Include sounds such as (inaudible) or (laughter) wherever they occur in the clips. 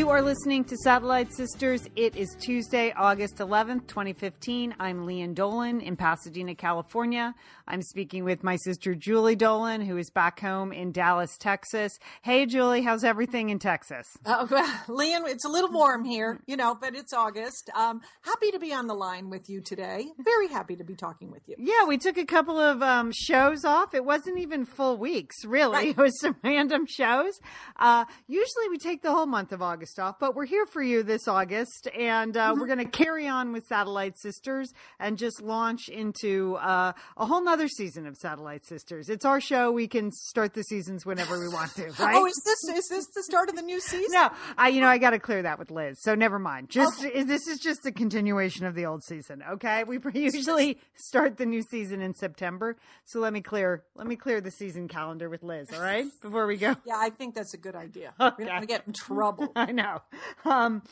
You are listening to Satellite Sisters. It is Tuesday, August 11th, 2015. I'm Lian Dolan in Pasadena, California. I'm speaking with my sister Julie Dolan, who is back home in Dallas, Texas. Hey, Julie, how's everything in Texas? Uh, well, (laughs) Lian, it's a little warm here, you know, but it's August. Um, happy to be on the line with you today. Very happy to be talking with you. Yeah, we took a couple of um, shows off. It wasn't even full weeks, really. Right. (laughs) It was some random shows. Uh, usually we take the whole month of August but we're here for you this August, and uh, we're going to carry on with Satellite Sisters and just launch into uh, a whole nother season of Satellite Sisters. It's our show. We can start the seasons whenever we want to, (laughs) right? Oh, is this is this the start of the new season? No, I you know I got to clear that with Liz. So never mind. Just this is just a continuation of the old season. Okay, we (laughs) usually start the new season in September. So let me clear let me clear the season calendar with Liz. All right, before we go. Yeah, I think that's a good idea. We don't want to get in trouble. (laughs) I know. Um,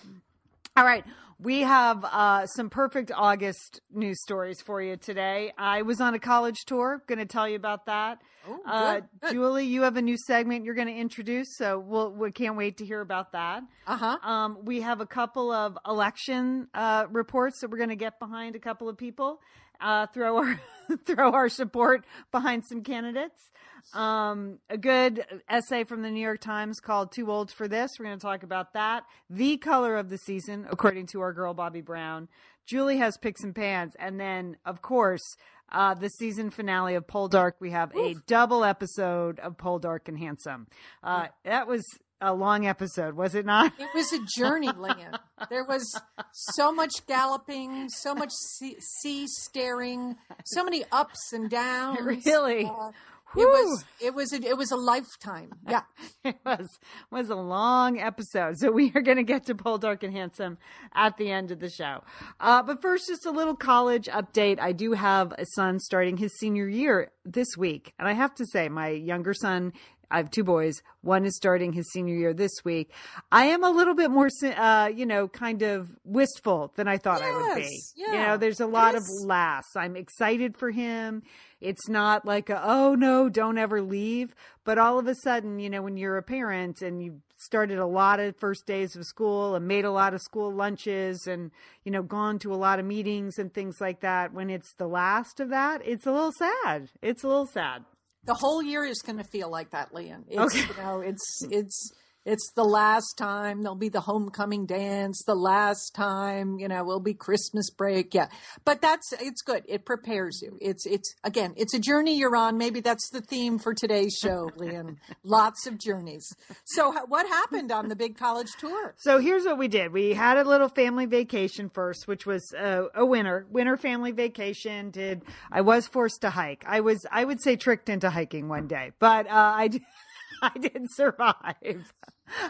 all right. We have uh, some perfect August news stories for you today. I was on a college tour. Going to tell you about that. Oh, uh, good, good. Julie, you have a new segment you're going to introduce, so we'll, we can't wait to hear about that. Uh huh. Um, we have a couple of election uh, reports that we're going to get behind a couple of people. Uh, throw our (laughs) throw our support behind some candidates. Um, a good essay from the New York Times called "Too Old for This." We're going to talk about that. The color of the season, according to our girl Bobbi Brown. Julie has picks and pans, and then of course. Uh, the season finale of Poldark, we have a double episode of Pole Dark and Handsome. Uh, that was a long episode, was it not? It was a journey, Lian. There was so much galloping, so much sea, sea staring, so many ups and downs. Really? Uh, it was it was a, it was a lifetime. Yeah. (laughs) it was was a long episode. So we are going to get to Pole Dark and Handsome at the end of the show. Uh, but first, just a little college update. I do have a son starting his senior year this week, and I have to say, my younger son. I have two boys. One is starting his senior year this week. I am a little bit more, uh, you know, kind of wistful than I thought I would be. Yes, You yeah. know, there's a lot of Yes. laughs. I'm excited for him. It's not like a, oh no, don't ever leave. But all of a sudden, you know, when you're a parent and you've started a lot of first days of school and made a lot of school lunches and, you know, gone to a lot of meetings and things like that, when it's the last of that, it's a little sad. It's a little sad. The whole year is going to feel like that, Lian. It's, Okay. You know, it's (laughs) it's it's the last time there'll be the homecoming dance. The last time, you know, will be Christmas break. Yeah, but that's it's good. It prepares you. It's it's again, it's a journey you're on. Maybe that's the theme for today's show, Lian. (laughs) Lots of journeys. So, what happened on the big college tour? So here's what we did. We had a little family vacation first, which was uh, a winter winter family vacation. Did I was forced to hike? I was I would say tricked into hiking one day, but uh, I did, (laughs) (laughs) I didn't survive.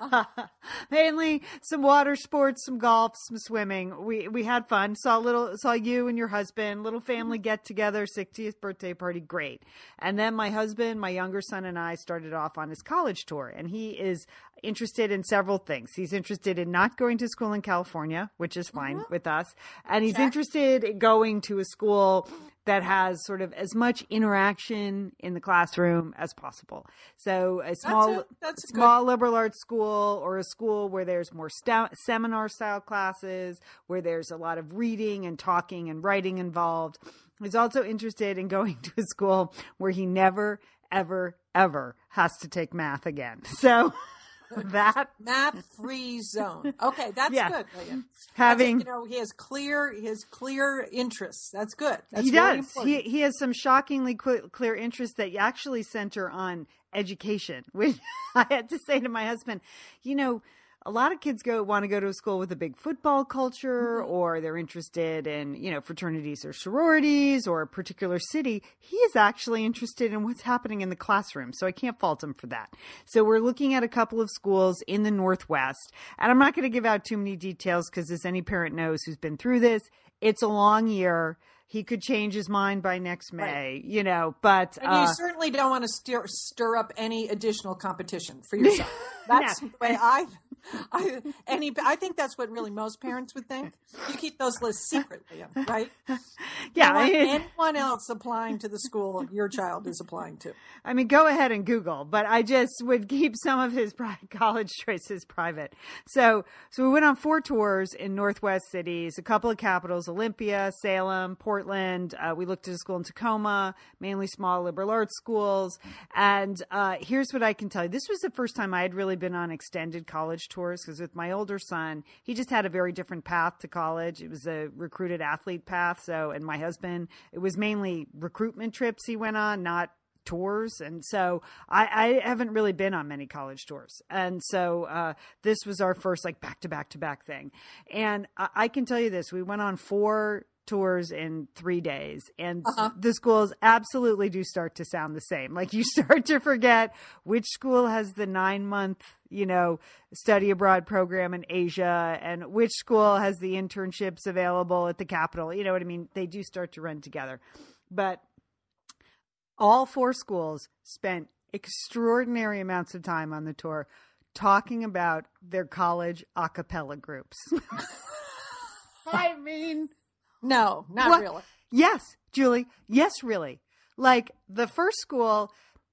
Uh-huh. (laughs) Mainly some water sports, some golf, some swimming. We we had fun. Saw little saw you and your husband, little family mm-hmm. get together, 60th birthday party, great. And then my husband, my younger son and I started off on his college tour and he is interested in several things. He's interested in not going to school in California, which is fine mm-hmm. with us. And he's interested in going to a school that has sort of as much interaction in the classroom as possible. So a small a- that's a good- small liberal arts school or a school where there's more sta- seminar style classes, where there's a lot of reading and talking and writing involved. He's also interested in going (laughs) to a school where he never ever ever has to take math again. So (laughs) (laughs) that Math free zone. Okay, that's Yeah. good, Lian. having you know, he has clear his clear interests. That's good. That's he does. important. He he has some shockingly clear interests that actually center on education. Which (laughs) I had to say to my husband, you know, a lot of kids go want to go to a school with a big football culture mm-hmm. or they're interested in, you know, fraternities or sororities or a particular city. He is actually interested in what's happening in the classroom. So I can't fault him for that. So we're looking at a couple of schools in the Northwest. And I'm not going to give out too many details because as any parent knows who's been through this, it's a long year he could change his mind by next May, right. you know, but and you uh, certainly don't want to stir, stir up any additional competition for yourself. (laughs) That's no. the way I I, any, I think that's what really most parents would think. You keep those lists secretly, right? (laughs) Yeah. Anyone else applying to the school your child is applying to. I mean, go ahead and Google, but I just would keep some of his (laughs) college choices private. So, so we went on four tours in Northwest cities, a couple of capitals, Olympia, Salem, Portland. Uh, we looked at a school in Tacoma, mainly small liberal arts schools. And uh, here's what I can tell you. This was the first time I had really been on extended college tours because with my older son, he just had a very different path to college. It was a recruited athlete path. So, and my husband, it was mainly recruitment trips he went on, not tours and so I, I, haven't really been on many college tours and so uh, this was our first like back to back to back thing and I, I, can tell you this we went on four tours in three days. And uh-huh. the schools absolutely do start to sound the same. Like you (laughs) start to forget which school has the nine month you know study abroad program in asia and which school has the internships available at the capital. You know what i mean? They do start to run together. But all four schools spent extraordinary amounts of time on the tour talking about their college a cappella groups. (laughs) I mean no, not what? really. Yes, Julie. Yes, really. Like the first school,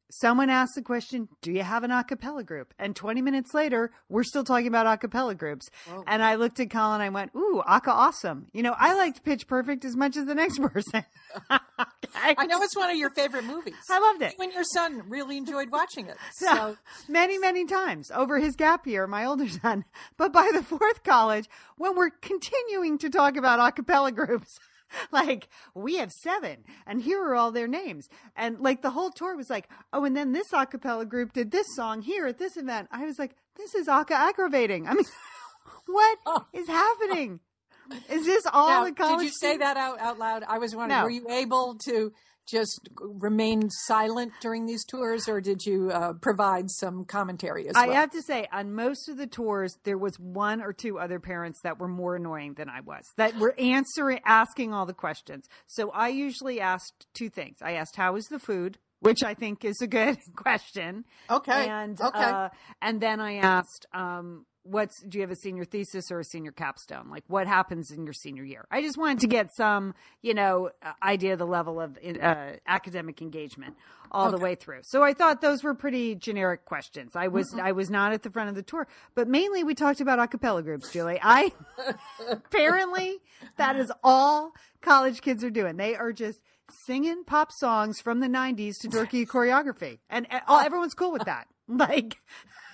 someone asked the question, Do you have an a cappella group? And 20 minutes later, we're still talking about a cappella groups. Whoa. And I looked at Colin, I went, Ooh, Aca awesome. You know, I liked Pitch Perfect as much as the next (laughs) person. okay. I know it's one of your favorite movies. I loved it. When your son really enjoyed watching it. (laughs) So. so many, many times over his gap year, my older son. But by the fourth college, when we're continuing to talk about a cappella groups, (laughs) like we have seven and here are all their names. And like the whole tour was like oh and then this acapella group did this song here at this event. I was like this is aca aggravating. I mean (laughs) what oh. is happening? Is this all now, the college did you say that out, out loud? I was wondering no. were you able to just remain silent during these tours, or did you uh, provide some commentary as I well? I have to say, on most of the tours, there was one or two other parents that were more annoying than I was, that were answering, asking all the questions. So I usually asked two things. I asked, "How is the food?" Which I think is a good (laughs) question. Okay. And okay. Uh, and then I asked, um, what's do you have a senior thesis or a senior capstone? Like what happens in your senior year? I just wanted to get some you know uh, idea of the level of uh, academic engagement all okay. the way through. So i thought those were pretty generic questions. I was mm-hmm. i was not at the front of the tour but mainly we talked about a cappella groups julie. I (laughs) apparently that is all college kids are doing. They are just singing pop songs from the 90s to dorky choreography. And uh, everyone's cool with that. (laughs) Like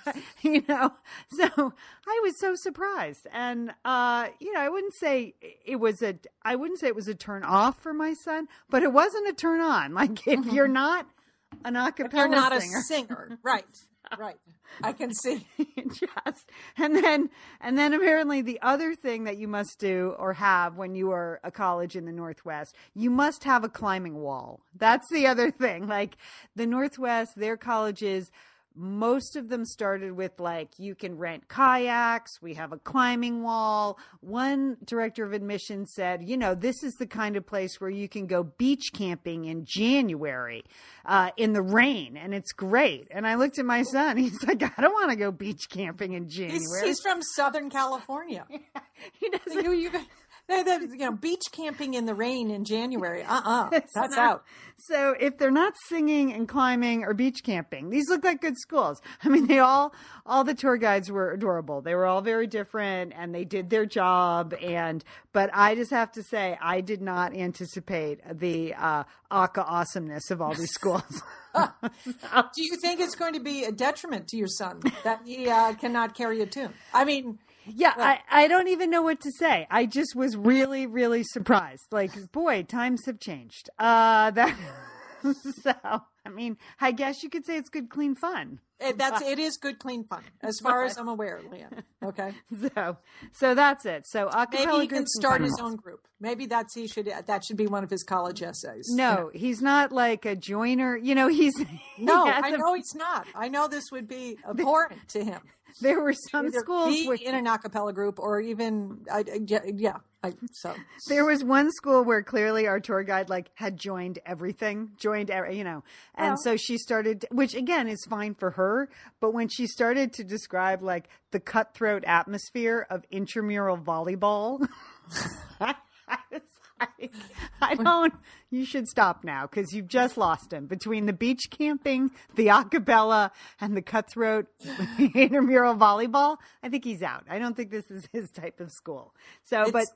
(laughs) you know? So i was so surprised. And uh you know i wouldn't say it was a i wouldn't say it was a turn off for my son but it wasn't a turn on. (laughs) Like if you're mm-hmm. not an acapella you're not singer, a singer. right. Right. I can see. (laughs) Just and then and then apparently the other thing that you must do or have when you are a college in the northwest you must have a climbing wall. That's the other thing. Like the northwest their colleges most of them started with like you can rent kayaks we have a climbing wall. One director of admissions said you know this is the kind of place where you can go beach camping in january uh, in the rain and it's great. And i looked at my son (laughs) he's like i don't want to go beach camping in january. he's, he's from southern california. (laughs) He doesn't you, you, you know, beach camping in the rain in January. Uh (laughs) uh-uh, uh That's not, out. So if they're not singing and climbing or beach camping, these look like good schools. I mean, they all, all the tour guides were adorable. They were all very different and they did their job. And, but I just have to say, I did not anticipate the, uh, aca awesomeness of all these schools. (laughs) Do you think it's going to be a detriment to your son that he uh, cannot carry a tune? I mean, yeah, I, I don't even know what to say. I just was really, really surprised. Like, boy, times have changed. Uh, (laughs) that so, I mean, I guess you could say it's good, clean fun. It, that's it is good, clean fun, as (laughs) far as I'm aware, Lian. Okay, (laughs) So, so that's it. So, maybe he can start his own group. Maybe that's he should that should be one of his college essays. No, he's not like a joiner. You know, he's no, he I a- know he's not. I know this would be abhorrent to him. (laughs) There were some Either schools be where in an a cappella group or even I, yeah. I, so There was one school where clearly our tour guide like had joined everything, joined every, you know, and Well. so she started, which again is fine for her, but when she started to describe like the cutthroat atmosphere of intramural volleyball, (laughs) I was like, I don't. You should stop now because you've just lost him between the beach camping, the acapella, and the cutthroat (laughs) intramural volleyball. I think he's out. I don't think this is his type of school. So, but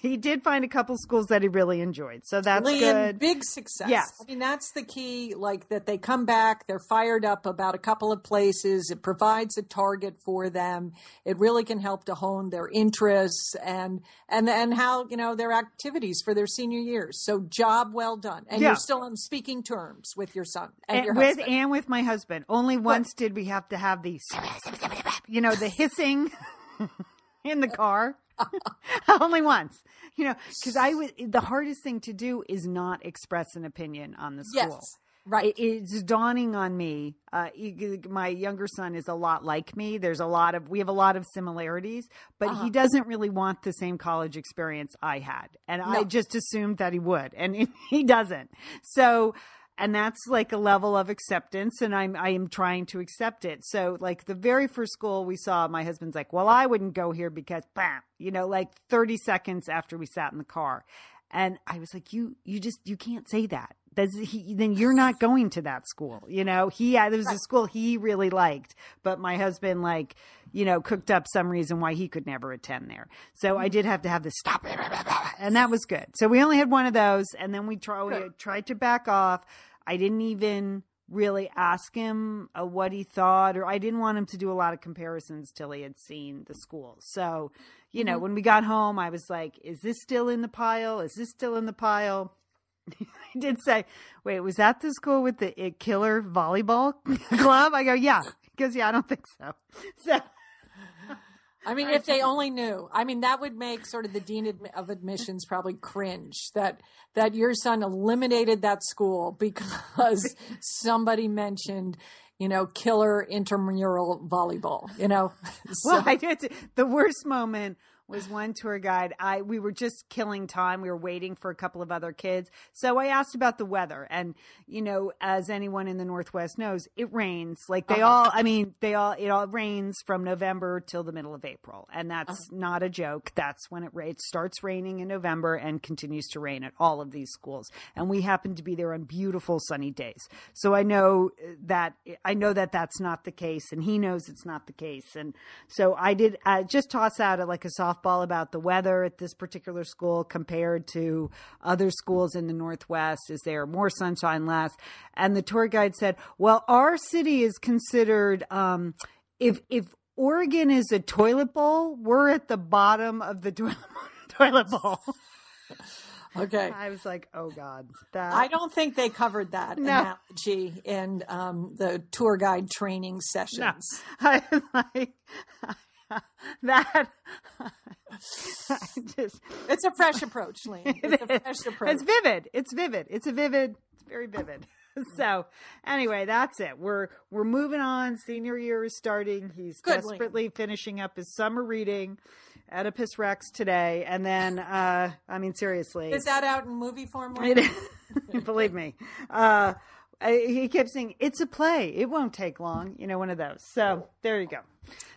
he did find a couple schools that he really enjoyed. So that's Lian, good. big success. Yes. I mean that's the key. Like that they come back, they're fired up about a couple of places. It provides a target for them. It really can help to hone their interests and and and how you know their activities for their senior years. So job well done, and Yeah. you're still on speaking terms with your son and, and your with husband. and with my husband. Only once did we have to have the, you know, the hissing (laughs) in the car. (laughs) Only once, you know, because I was the hardest thing to do is not express an opinion on the school. yes, right. It's dawning on me. Uh, my younger son is a lot like me. There's a lot of we have a lot of similarities, but Uh-huh. he doesn't really want the same college experience I had, and I just assumed that he would, and (laughs) he doesn't. So. And that's like a level of acceptance, and I'm I am trying to accept it. So, like the very first school we saw, my husband's like, "Well, I wouldn't go here because, bam, you know, like 30 seconds after we sat in the car," and I was like, "You, you just, you can't say that. He, then you're not going to that school. You know, he had, there was a school he really liked, but my husband like, you know, cooked up some reason why he could never attend there. So I mm-hmm. did have to have this stop, (laughs) and that was good. So we only had one of those, and then we, try, we tried to back off. I didn't even really ask him uh, what he thought, or I didn't want him to do a lot of comparisons till he had seen the school. So, you know, mm-hmm. when we got home, I was like, "Is this still in the pile? Is this still in the pile?" (laughs) I did say, "Wait, was that the school with the uh, killer volleyball (laughs) club?" I go, "Yeah," because yeah, I don't think so. (laughs) So I mean, if they only knew. I mean, that would make sort of the dean of admissions probably cringe that that your son eliminated that school because somebody mentioned, you know, killer intramural volleyball. You know, Well, So- I did. The worst moment was one tour guide. I we were just killing time. We were waiting for a couple of other kids. So I asked about the weather, and you know, as anyone in the Northwest knows, it rains. Like they all. I mean, they all. It all rains from November till the middle of April, and that's not a joke. That's when it rains. Starts raining in November and continues to rain at all of these schools. And we happen to be there on beautiful sunny days. So I know that I know that that's not the case, and he knows it's not the case. And so I did uh, just toss out a, like a softball about the weather at this particular school compared to other schools in the Northwest. Is there more sunshine, less? And the tour guide said, "Well, our city is considered um, if if." Oregon is a toilet bowl. We're at the bottom of the toilet (laughs) toilet bowl. (laughs) okay. I was like, "Oh God, that I don't think they covered that No. analogy in um, the tour guide training sessions. (laughs) I like (laughs) that. (laughs) Just It's a fresh approach, Lian. (laughs) It's a fresh approach. it's vivid. It's vivid. It's a vivid. It's very vivid. So anyway, that's it. We're we're moving on. Senior year is starting. He's Good, desperately finishing up his summer reading, Oedipus Rex today, and then uh, I mean seriously, Is that out in movie form? Believe me. Uh, I, he kept saying, "It's a play. It won't take long." You know, one of those. So there you go.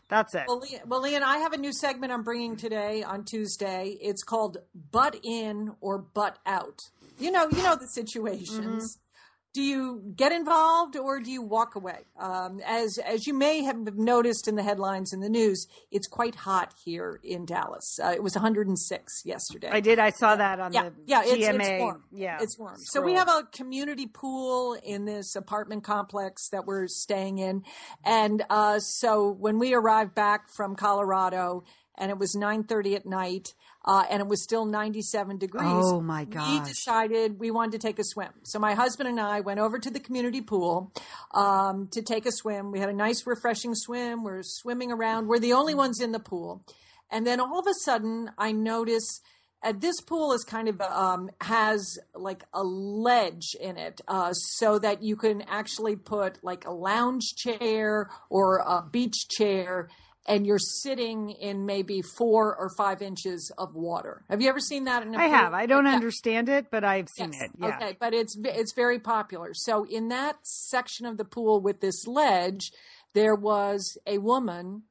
That's it. Well, Lian, well, Lian, I have a new segment I'm bringing today on Tuesday. It's called "Butt In" or "Butt Out." You know, you know the situations. Mm-hmm. Do you get involved or do you walk away? Um, as as you may have noticed in the headlines in the news, it's quite hot here in Dallas. Uh, it was 106 yesterday. I did. I saw that on yeah, the yeah, it's, GMA. it's warm. Yeah, it's warm. So we have a community pool in this apartment complex that we're staying in, and uh, so when we arrived back from Colorado and it was 9:30 at night, uh, and it was still 97 degrees. Oh, my God. We decided we wanted to take a swim. So my husband and I went over to the community pool um, to take a swim. We had a nice, refreshing swim. We're swimming around. We're the only ones in the pool, and then all of a sudden, I notice. Uh, this pool is kind of um, has like a ledge in it, uh, so that you can actually put like a lounge chair or a beach chair, and you're sitting in maybe four or five inches of water. Have you ever seen that? In a I pool? I have. I don't Yeah. understand it, but I've seen Yes. it. Yeah. Okay, but it's it's very popular. So in that section of the pool with this ledge, there was a woman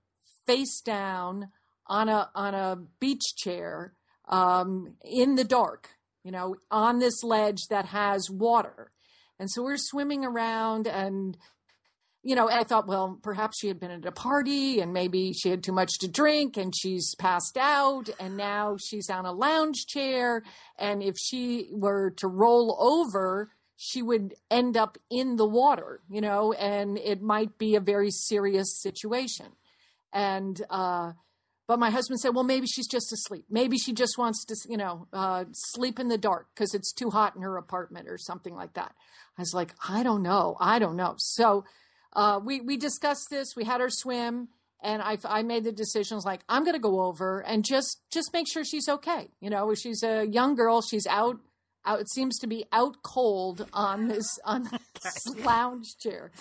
face down on a on a beach chair um, in the dark, you know, on this ledge that has water. And so we're swimming around and you know, and I thought, well, perhaps she had been at a party and maybe she had too much to drink and she's passed out and now she's on a lounge chair. And if she were to roll over, she would end up in the water, you know, and it might be a very serious situation. And, uh, but my husband said, well, maybe she's just asleep. Maybe she just wants to, you know, uh, sleep in the dark because it's too hot in her apartment or something like that. I was like, I don't know. I don't know. So, uh, we we discussed this. We had her swim, and I I made the decisions like, I'm going to go over and just just make sure she's okay. You know, she's a young girl. She's out. Out. It seems to be out cold on this (laughs) on this lounge chair.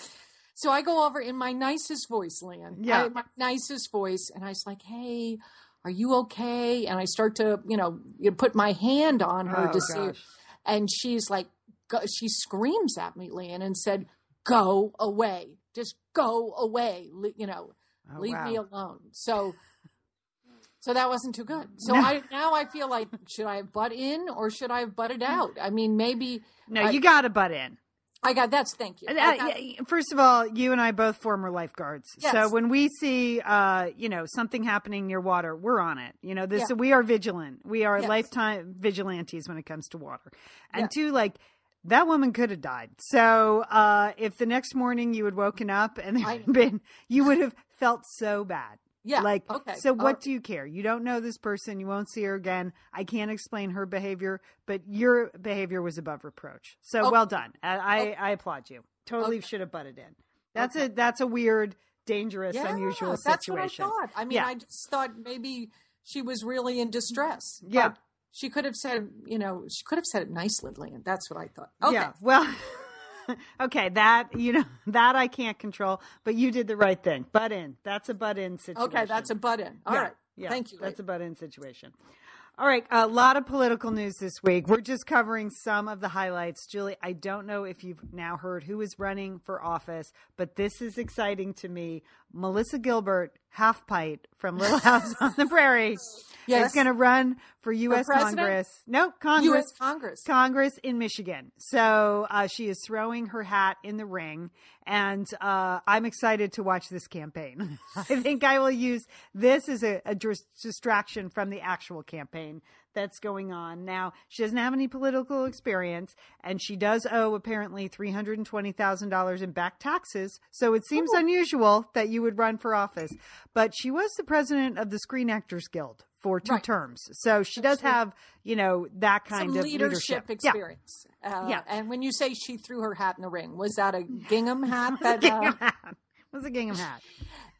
So I go over in my nicest voice, Lian. Yeah. I- my nicest voice, and I was like, "Hey, are you okay?" And I start to, you know, you put my hand on her Oh, to see, gosh. and she's like, go, she screams at me, Lian, and said, "Go away, just go away, you know, Oh, leave me alone." So, so that wasn't too good. So No. I now I feel like should I have butt in or should I have butted out? I mean, maybe No, I- you got to butt in. I got that's thank you. Uh, got- yeah, First of all, you and I both former lifeguards. So when we see, uh, you know, something happening near water, we're on it. You know, this Yeah. we are vigilant. We are Yes. lifetime vigilantes when it comes to water. And Yeah. two, like that woman could have died. So uh, if the next morning you had woken up and there I- had been, you would have felt so bad. Yeah, Like, okay, so what uh, do you care? You don't know this person. You won't see her again. I can't explain her behavior, but your behavior was above reproach. So Okay. well done. I, I, Okay. I applaud you. Totally Okay. should have butted in. That's Okay. a that's a weird, dangerous, yeah, unusual that's what I thought. I mean, Yeah. I just thought maybe she was really in distress. Yeah. But she could have said, you know, she could have said it nicely, Lian. That's what I thought. Okay. Yeah. Well, (laughs) okay. That you know (laughs) that I can't control, but you did the right thing. Butt in. That's a butt in situation. Okay, that's a butt in. All Yeah, right. yeah, Thank you. That's a butt in situation. All right, a lot of political news this week. We're just covering some of the highlights. Julie, I don't know if you've now heard who is running for office, but this is exciting to me. Melissa Gilbert, half pint from Little (laughs) House on the Prairie, Yes. is going to run for U.S. president? Congress. No, Congress. U.S. Congress. Congress in Michigan. So uh, she is throwing her hat in the ring, and uh, I'm excited to watch this campaign. (laughs) I think I will use this as a, a dis- distraction from the actual campaign that's going on now. She doesn't have any political experience, and she does owe apparently three hundred and twenty thousand dollars in back taxes. So it seems unusual that you would run for office. But she was the president of the Screen Actors Guild for two Right. terms, so she does have you know that kind Some of leadership, Yeah. experience. Uh, Yeah. And when you say she threw her hat in the ring, was that a gingham hat? (laughs) That, Gingham uh, hat. It was a gingham hat.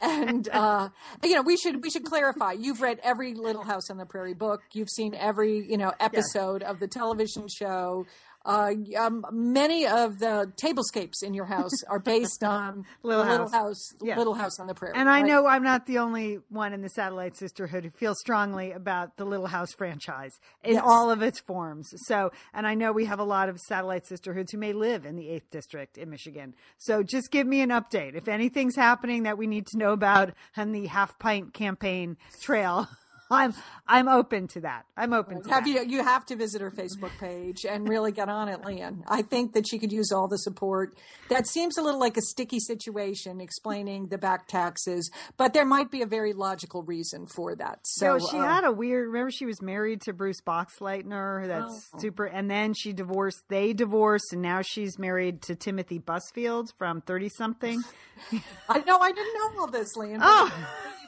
And (laughs) uh, you know, we should we should clarify. You've read every Little House on the Prairie book. You've seen every you know episode of the television show. Uh, um, many of the tablescapes in your house are based on (laughs) Little the Little House. House, Yeah. Little House on the Prairie. And I right? know I'm not the only one in the Satellite Sisterhood who feels strongly about the Little House franchise in Yes. all of its forms. So, and I know we have a lot of Satellite Sisterhoods who may live in the 8th District in Michigan. So just give me an update. If anything's happening that we need to know about on the half pint campaign trail, (laughs) I'm I'm open to that. I'm open to Have that. you you have to visit her Facebook page and really get on it, Lian. I think that she could use all the support. That seems a little like a sticky situation explaining the back taxes, but there might be a very logical reason for that. So So she uh, had a weird. Remember, she was married to Bruce Boxleitner. That's Oh. super. And then she divorced. They divorced, and now she's married to Timothy Busfield from thirtysomething. (laughs) I know I didn't know all this, Lian. Oh,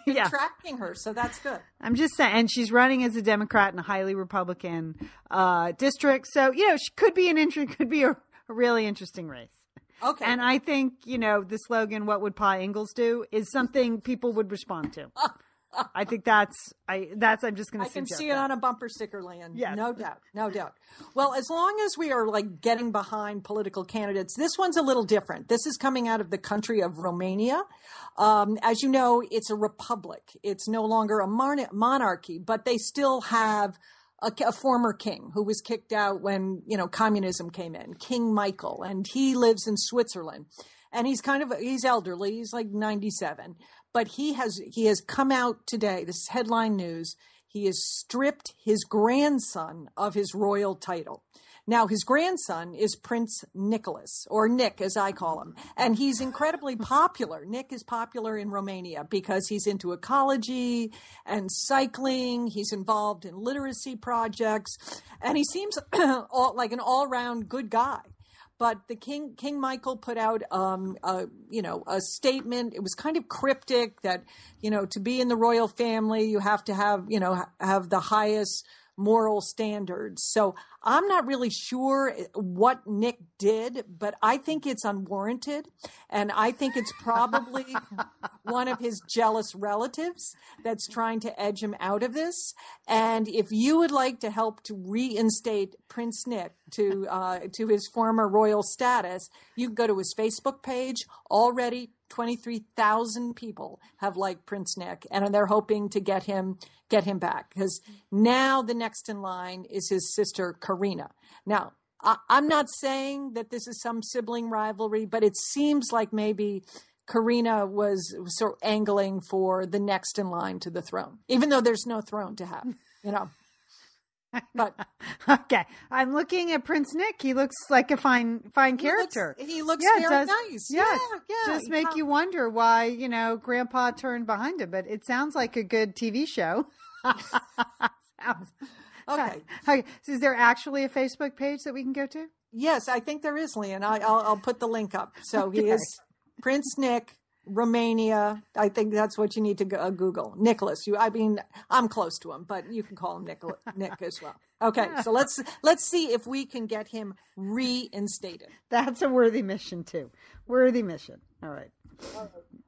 you're (laughs) Yeah. tracking her, so that's good. I'm just saying, and she's running as a Democrat in a highly Republican uh, district. So you know, she could be an interest, (laughs) could be a, a really interesting race. Okay. And I think you know the slogan "What would Pa Ingalls do?" is something people would respond to. (laughs) I think that's I that's I'm just going to. I can see it on a bumper sticker land. Yes. No doubt. No doubt. Well, as long as we are like getting behind political candidates, this one's a little different. This is coming out of the country of Romania. Um, as you know, it's a republic. It's no longer a mon- monarchy, but they still have a, a former king who was kicked out when, you know, communism came in, King Michael, and he lives in Switzerland. And he's kind of, he's elderly. He's like 97, but he has, he has come out today. This is headline news. He has stripped his grandson of his royal title. Now, his grandson is Prince Nicholas, or Nick, as I call him, and he's incredibly (laughs) popular. Nick is popular in Romania because he's into ecology and cycling. He's involved in literacy projects, and he seems (clears throat) all, like an all-round good guy. But the King King Michael put out, um, a, you know, a statement. It was kind of cryptic that, you know, to be in the royal family, you have to have, you know, have the highest moral standards. So I'm not really sure what Nick did, but I think it's unwarranted. And I think it's probably (laughs) one of his jealous relatives that's trying to edge him out of this. And if you would like to help to reinstate Prince Nick to, uh, to his former royal status, you can go to his Facebook page already. 23,000 people have liked Prince Nick and they're hoping to get him get him back because now the next in line is his sister Karina. Now, I, I'm not saying that this is some sibling rivalry, but it seems like maybe Karina was sort of angling for the next in line to the throne, even though there's no throne to have, you know. But Okay, I'm looking at Prince Nick. He looks like a fine fine he looks- character. He looks, Yeah, very does. nice. Yes. Yeah, yeah. Just make you wonder why you know Grandpa turned behind him. But it sounds like a good TV show. (laughs) Sounds- (laughs) Okay. (laughs) Okay, so is there actually a Facebook page that we can go to? Yes, I think there is, Lian. I, I'll, I'll put the link up. So he is Prince Nick, Romania. I think that's what you need to go, uh, Google. Nicholas. You, I mean, I'm close to him, but you can call him Nicholas, Nick as well. Okay, so (laughs) let's let's see if we can get him reinstated. That's a worthy mission too. Worthy mission. All right.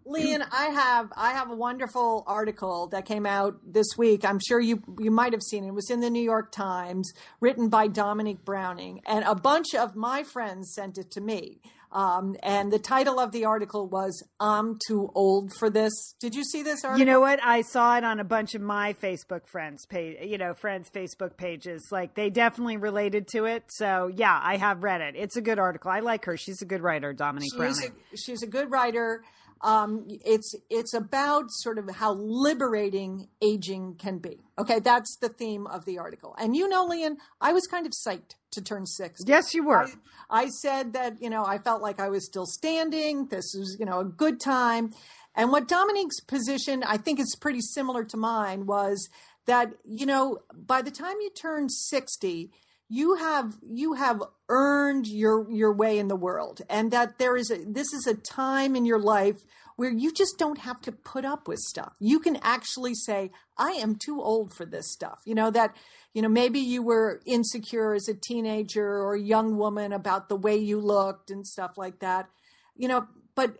Lian, I have I have a wonderful article that came out this week. I'm sure you you might have seen it. It was in the New York Times, written by Dominique Browning, and a bunch of my friends sent it to me. Um, and the title of the article was "I'm too old for this." Did you see this article? You know what? I saw it on a bunch of my Facebook friends page, you know, friends Facebook pages. Like they definitely related to it. So yeah, I have read it. It's a good article. I like her. She's a good writer, Dominique she's Browning. a, she's a good writer. Um, it's it's about sort of how liberating aging can be. Okay, that's the theme of the article. And you know, Lian, I was kind of psyched to turn six. yes, you were. I, I said that, you know, I felt like I was still standing. This was, you know, a good time. And what Dominique's position, I think is pretty similar to mine, was that, you know, by the time you turn 60, you have you have earned your your way in the world and that there is a this is a time in your life where you just don't have to put up with stuff. You can actually say i am too old for this stuff. You know that you know maybe you were insecure as a teenager or a young woman about the way you looked and stuff like that. You know but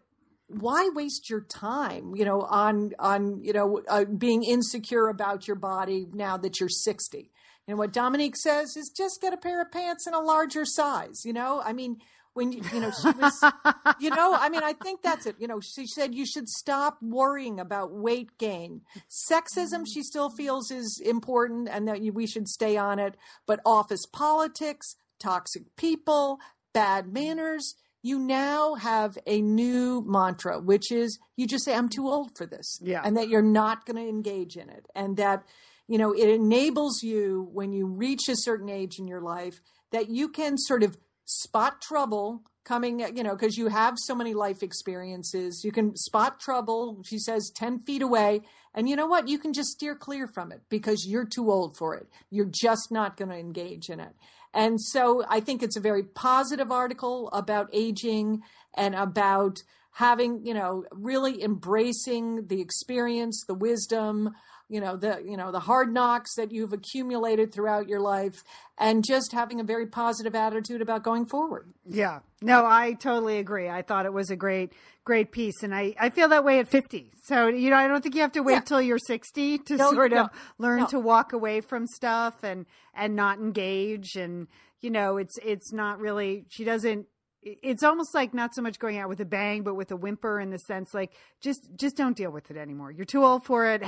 why waste your time you know on on you know uh, being insecure about your body now that you're 60 and what Dominique says is just get a pair of pants in a larger size. You know, I mean, when you, you know, she was, you know, I mean, I think that's it. You know, she said you should stop worrying about weight gain. Sexism, she still feels is important and that we should stay on it. But office politics, toxic people, bad manners, you now have a new mantra, which is you just say, I'm too old for this. Yeah. And that you're not going to engage in it. And that, you know, it enables you when you reach a certain age in your life that you can sort of spot trouble coming, you know, because you have so many life experiences. You can spot trouble, she says, 10 feet away. And you know what? You can just steer clear from it because you're too old for it. You're just not going to engage in it. And so I think it's a very positive article about aging and about having, you know, really embracing the experience, the wisdom, you know, the, you know, the hard knocks that you've accumulated throughout your life and just having a very positive attitude about going forward. Yeah. No, I totally agree. I thought it was a great, great piece. And I, I feel that way at 50. So, you know, I don't think you have to wait Yeah. till you're 60 to No, sort no, of learn no. to walk away from stuff and, and not engage. And, you know, it's, it's not really, she doesn't, it's almost like not so much going out with a bang, but with a whimper in the sense like, just, just don't deal with it anymore. You're too old for it.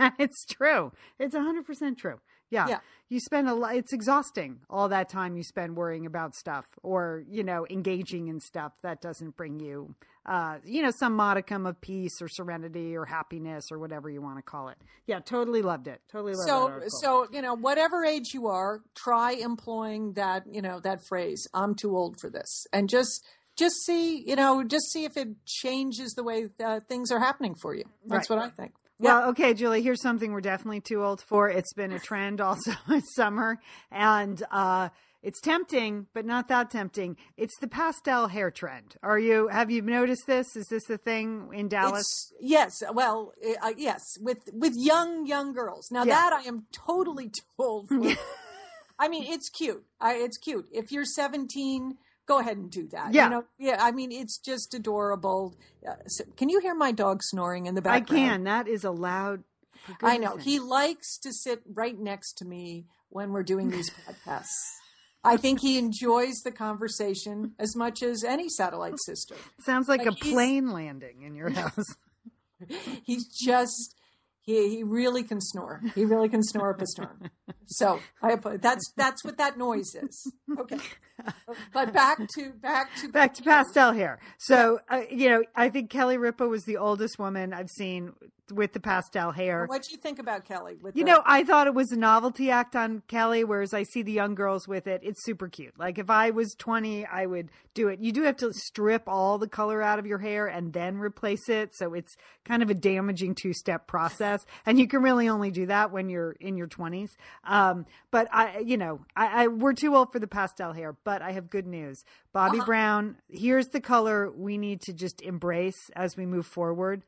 (laughs) It's true. It's hundred percent true. Yeah. Yeah. You spend a lot, it's exhausting all that time you spend worrying about stuff or, you know, engaging in stuff that doesn't bring you, uh, you know, some modicum of peace or serenity or happiness or whatever you want to call it. Yeah. Totally loved it. Totally loved it. so that so you know whatever age you are try employing that you know that phrase i'm too old for this and just just see you know just see if it changes the way uh, things are happening for you that's Right. what i think Well, okay, Julie, here's something we're definitely too old for. It's been a trend (laughs) also in summer and uh it's tempting, but not that tempting. It's the pastel hair trend. Are you have you noticed this? Is this a thing in Dallas? It's, yes well uh, yes with with young young girls now Yeah. that i am totally (laughs) too old for (laughs) i mean it's cute I, it's cute if you're 17 go ahead and do that Yeah. you know yeah i mean it's just adorable uh, so, can you hear my dog snoring in the background? I can. That is a loud I know. goodness He likes to sit right next to me when we're doing these (laughs) podcasts. I think he enjoys the conversation as much as any satellite sister. sounds like, like a plane landing in your (laughs) house. He's just he he really can snore. He really can snore up a storm. So I that's that's what that noise is. Okay. But back to back to Back to pastel hair. So, uh, you know, I think Kelly Ripa was the oldest woman I've seen with the pastel hair. What do you think about Kelly? With You the- know, I thought it was a novelty act on Kelly, whereas I see the young girls with it. It's super cute. Like if I was 20, I would do it. You do have to strip all the color out of your hair and then replace it. So it's kind of a damaging two step process. (laughs) And you can really only do that when you're in your 20s. Um, but I, you know, I, I, we're too old for the pastel hair, but I have good news. Bobbi Uh-huh. Brown, here's the color we need to just embrace as we move forward.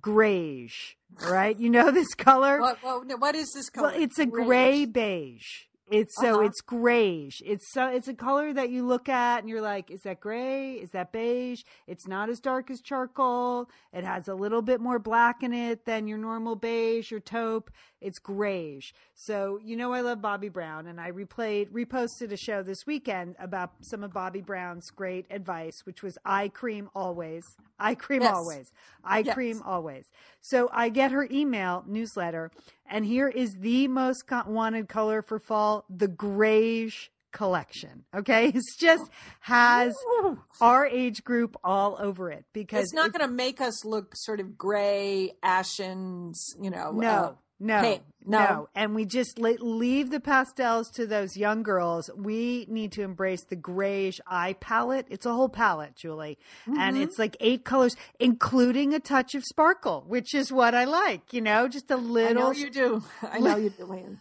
Greige. Right. You know this (laughs) color? what, what, what is this color? Well, it's a Greige. gray beige. It's so Uh-huh. it's greige. It's so it's a color that you look at and you're like, is that gray? Is that beige? It's not as dark as charcoal. It has a little bit more black in it than your normal beige or taupe. It's greige. So you know I love Bobbi Brown, and I replayed reposted a show this weekend about some of Bobbi Brown's great advice, which was eye cream always. Eye cream Yes. always. Eye Yes. cream always. So I get her email newsletter, and here is the most wanted color for fall: the greige collection. Okay, (laughs) it's just has our age group all over it because It's not going to make us look sort of gray, ashen, you know. no. uh, no, paint. no, No. and we just le- leave the pastels to those young girls. We need to embrace the greige eye palette. It's a whole palette, Julie, Mm-hmm. and it's like eight colors, including a touch of sparkle, which is what I like. You know, just a I know little you do. (laughs) I know you do, Ann.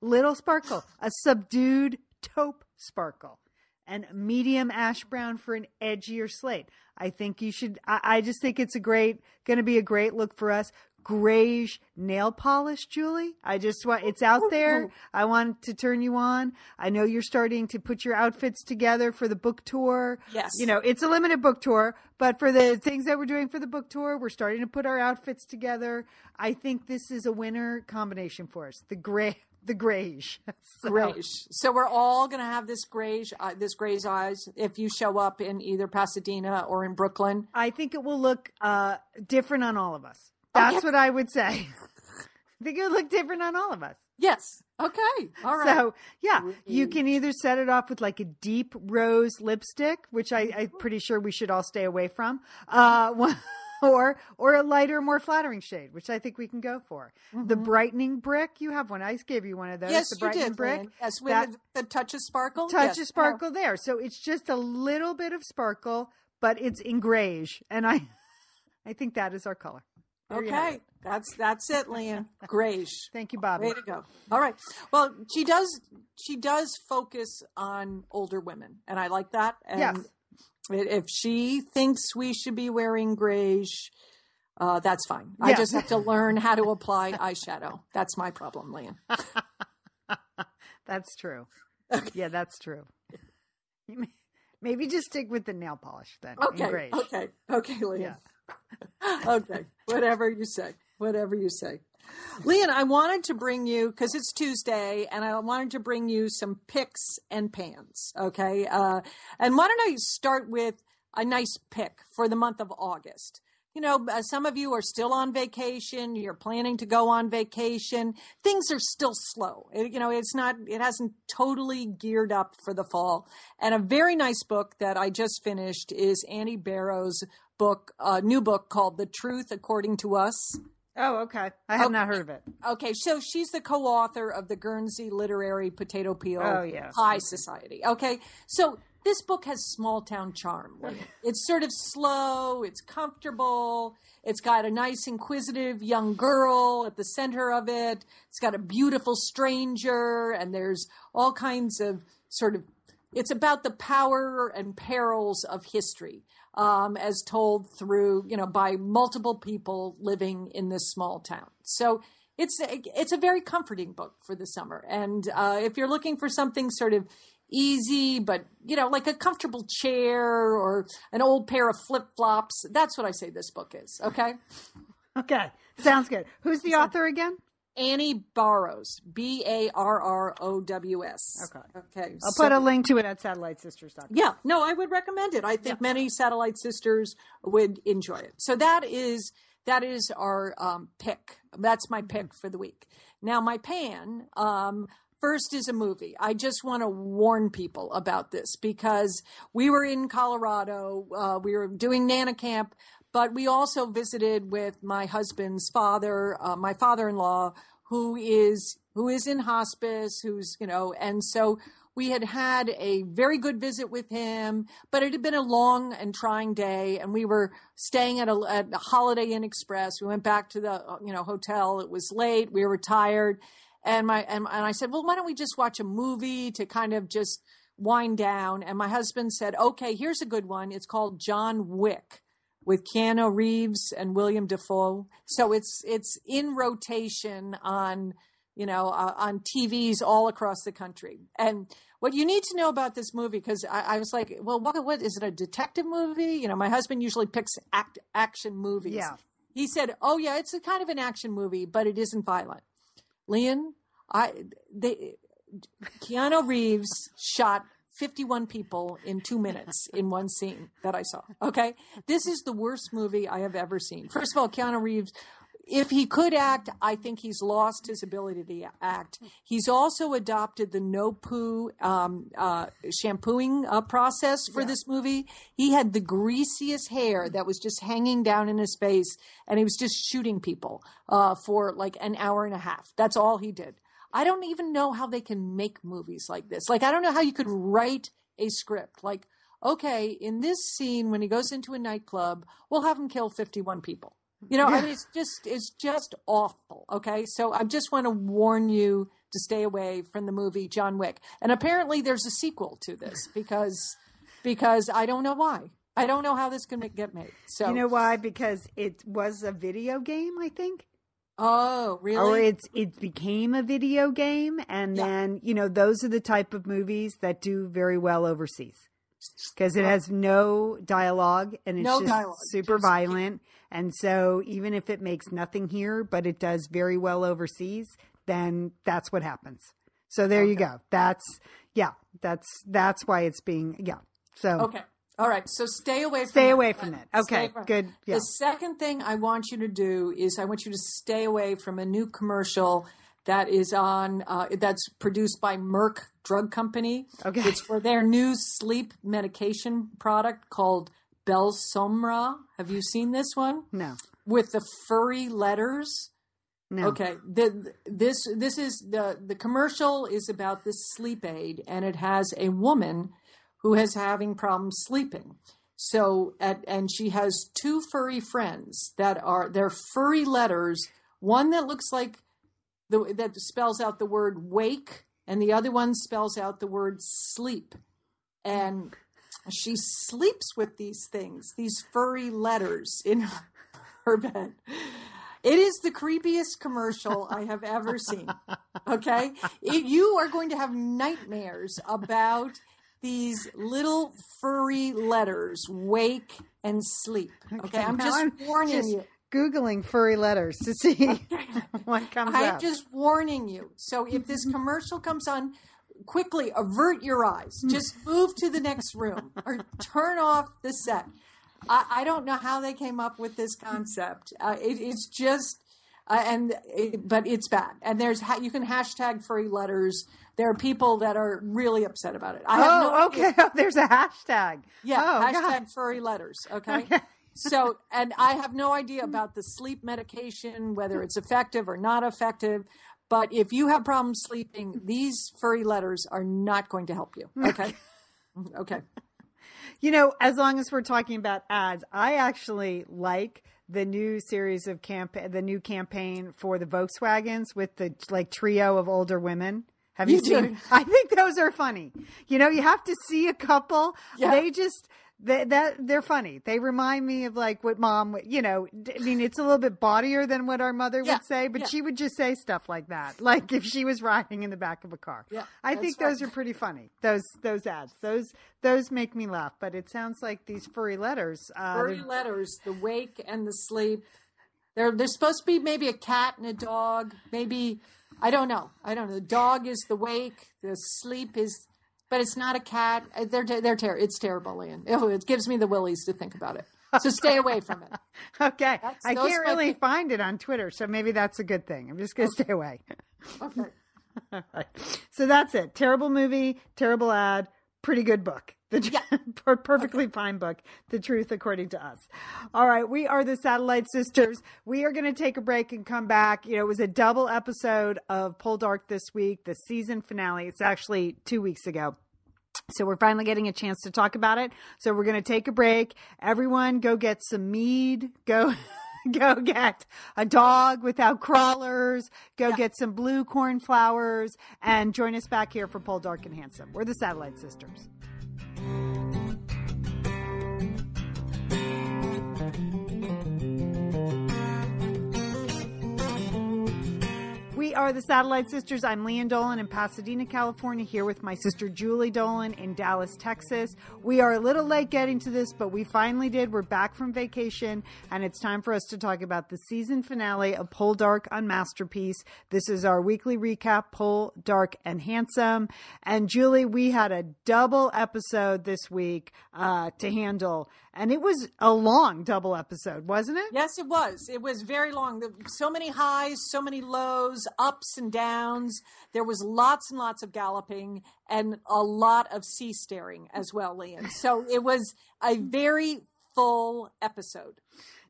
little sparkle, a subdued taupe sparkle, and medium ash brown for an edgier slate. I think you should. I, I just think it's a great, going to be a great look for us. Greige nail polish, Julie. I just want it's out there. I want to turn you on. I know you're starting to put your outfits together for the book tour. Yes. You know, it's a limited book tour, but for the things that we're doing for the book tour, we're starting to put our outfits together. I think this is a winner combination for us. The gray, the greige. (laughs) So- Greige. So we're all going to have this greige, uh, this gray's eyes. If you show up in either Pasadena or in Brooklyn, I think it will look uh, different on all of us. That's Okay. what I would say. (laughs) I think it would look different on all of us. yes. Okay. All right. So yeah, you can either set it off with like a deep rose lipstick, which I, I'm pretty sure we should all stay away from, uh, (laughs) or or a lighter, more flattering shade, which I think we can go for. The brightening brick, you have one. I gave you one of those. yes, the you brightening did. brick. Lynn. Yes, with That- the, touch of sparkle. touch Yes. of sparkle there. So it's just a little bit of sparkle, but it's in greige, and I, (laughs) I think that is our color. There you have okay. That's that's it, Lian. (laughs) Greige. Thank you, Bobbi. Way to go. All right. Well, she does she does focus on older women, and I like that. And Yes. If she thinks we should be wearing greige, uh, that's fine. Yes. I just have to learn how to (laughs) apply eyeshadow. That's my problem, Lian. (laughs) That's true. Yeah, that's true. Maybe just stick with the nail polish then. Okay, okay, okay, Lian. Yeah. (laughs) okay, whatever you say, whatever you say. Lian, I wanted to bring you because it's Tuesday, and I wanted to bring you some picks and pans. Okay, uh, and why don't I start with a nice pick for the month of August? You know, uh, some of you are still on vacation. You're planning to go on vacation. Things are still slow. It- you know, it's not. It hasn't totally geared up for the fall. And a very nice book that I just finished is Annie Barrows' book, uh, new book called "The Truth According to Us." Oh, okay. I have Okay. not heard of it. Okay, so she's the co-author of the Guernsey Literary Potato Peel Oh, yes. Pie Society. Okay, so this book has small town charm. It's sort of slow. It's comfortable. It's got a nice, inquisitive young girl at the center of it. It's got a beautiful stranger, and there's all kinds of sort of. It's about the power and perils of history, um, as told through you know by multiple people living in this small town. So it's it's a very comforting book for the summer. And uh, if you're looking for something sort of easy, but you know, like a comfortable chair or an old pair of flip flops, that's what I say this book is. Okay, Okay. Sounds good. Who's the author again? Annie Barrows, B A R R O W S. Okay. okay. I'll so- put a link to it at satellitesisters.com. Yeah, no, I would recommend it. I think many satellite sisters would enjoy it. So that is that is our um, pick. That's my pick for the week. Now my pan um, first is a movie. I just want to warn people about this because we were in Colorado. Uh, we were doing Nana Camp. But we also visited with my husband's father, uh, my father-in-law, who is who is in hospice, who's you know, and so we had had a very good visit with him, but it had been a long and trying day, and we were staying at a, at a Holiday Inn Express. We went back to the uh, you know hotel. It was late. We were tired, and my and, and I said, well, why don't we just watch a movie to kind of just wind down? And my husband said, okay, here's a good one. It's called John Wick with Keanu Reeves and William Dafoe. So it's it's in rotation on you know uh, on TVs all across the country. And what you need to know about this movie, because I, I was like, well, what what is it a detective movie? You know, my husband usually picks act action movies. Yeah. He said, oh yeah, it's a kind of an action movie, but it isn't violent. Lian, I they Keanu Reeves shot 51 people in two minutes (laughs) in one scene that I saw. Okay. This is the worst movie I have ever seen. First of all, Keanu Reeves, if he could act, I think he's lost his ability to act. He's also adopted the no poo um, uh, shampooing uh, process for this movie. He had the greasiest hair that was just hanging down in his face, and he was just shooting people uh, for like an hour and a half. That's all he did. I don't even know how they can make movies like this. Like, I don't know how you could write a script. Like, okay, in this scene, when he goes into a nightclub, we'll have him kill 51 people. You know, I mean, it's just, it's just awful. Okay. So I just want to warn you to stay away from the movie John Wick. And apparently there's a sequel to this because, because I don't know why. I don't know how this can get made. So, You know why? Because it was a video game, I think. oh, really? Or it's it became a video game and Yeah. then, you know, those are the type of movies that do very well overseas. Because it has no dialogue and it's No just dialogue, super just- violent. And so even if it makes nothing here, but it does very well overseas, then that's what happens. So there you go. That's yeah, that's that's why it's being yeah. So Okay. All right. So stay away from stay that. away from it. Okay, from- good. Yeah. The second thing I want you to do is I want you to stay away from a new commercial that is on uh, that's produced by Merck Drug Company. Okay. It's for their new sleep medication product called Belsomra. Have you seen this one? No. With the furry letters. No. Okay. The, this this is the the commercial is about this sleep aid, and it has a woman who is having problems sleeping. So at and she has two furry friends that are they're furry letters. One that looks like the that spells out the word wake, and the other one spells out the word sleep. And She sleeps with these things, these furry letters in (laughs) her bed. It is the creepiest commercial I have ever seen. Okay. It, you are going to have nightmares about these little furry letters, wake and sleep. Okay. I'm just I'm warning just you. Googling furry letters to see (laughs) (laughs) what comes I'm up. just warning you. So if this commercial comes on, quickly avert your eyes. Just move to the next room (laughs) or turn off the set. I, I don't know how they came up with this concept. Uh, it, it's just, uh, and it, but it's bad. And there's ha- you can hashtag furry letters. There are people that are really upset about it. I have no oh, idea. okay. (laughs) There's a hashtag. Yeah, Oh, hashtag God. furry letters. Okay. Okay. (laughs) so, and I have no idea about the sleep medication, whether it's effective or not effective. But if you have problems sleeping, these furry letters are not going to help you. (laughs) Okay. okay. You know, as long as we're talking about ads, I actually like the new series of camp, the new campaign for the Volkswagens with the like trio of older women. Have you, You seen? do. (laughs) I think those are funny. You know, you have to see a couple. Yeah. They just they, that they're funny. They remind me of like what mom, would- you know. I mean, it's a little bit bawdier than what our mother Yeah, would say, but yeah. she would just say stuff like that, like if she was riding in the back of a car. Yeah, I think right. those are pretty funny. Those those ads, those those make me laugh. But it sounds like these furry letters. Uh, Furry letters, the wake and the sleep. There, there's supposed to be maybe a cat and a dog. Maybe I don't know. I don't know. The dog is the wake. The sleep is, but it's not a cat. They're they're ter- It's terrible, Ian. (laughs) Oh, it gives me the willies to think about it. So stay away from it. (laughs) okay, That's- I can't really be- find it on Twitter, so maybe that's a good thing. I'm just gonna stay away. (laughs) Okay. Right. So that's it. Terrible movie, terrible ad, pretty good book. The per- perfectly fine book. The truth according to us. All right, we are the Satellite Sisters. We are going to take a break and come back. You know, it was a double episode of Poldark this week, the season finale. It's actually two weeks ago. So we're finally getting a chance to talk about it. So we're going to take a break. Everyone go get some mead. Go (laughs) go get a dog without crawlers. Go get some blue cornflowers and join us back here for Pol Dark and Handsome. We're the Satellite Sisters. We are the Satellite Sisters. I'm Lian Dolan in Pasadena, California, here with my sister Julie Dolan in Dallas, Texas. We are a little late getting to this, but we finally did. We're back from vacation, and it's time for us to talk about the season finale of Poldark on Masterpiece. This is our weekly recap Pol Dark and Handsome. And Julie, we had a double episode this week uh, to handle, and it was a long double episode, wasn't it? Yes, it was. It was very long. So many highs, so many lows, ups and downs. There was lots and lots of galloping and a lot of sea staring as well, Lian. So it was a very full episode.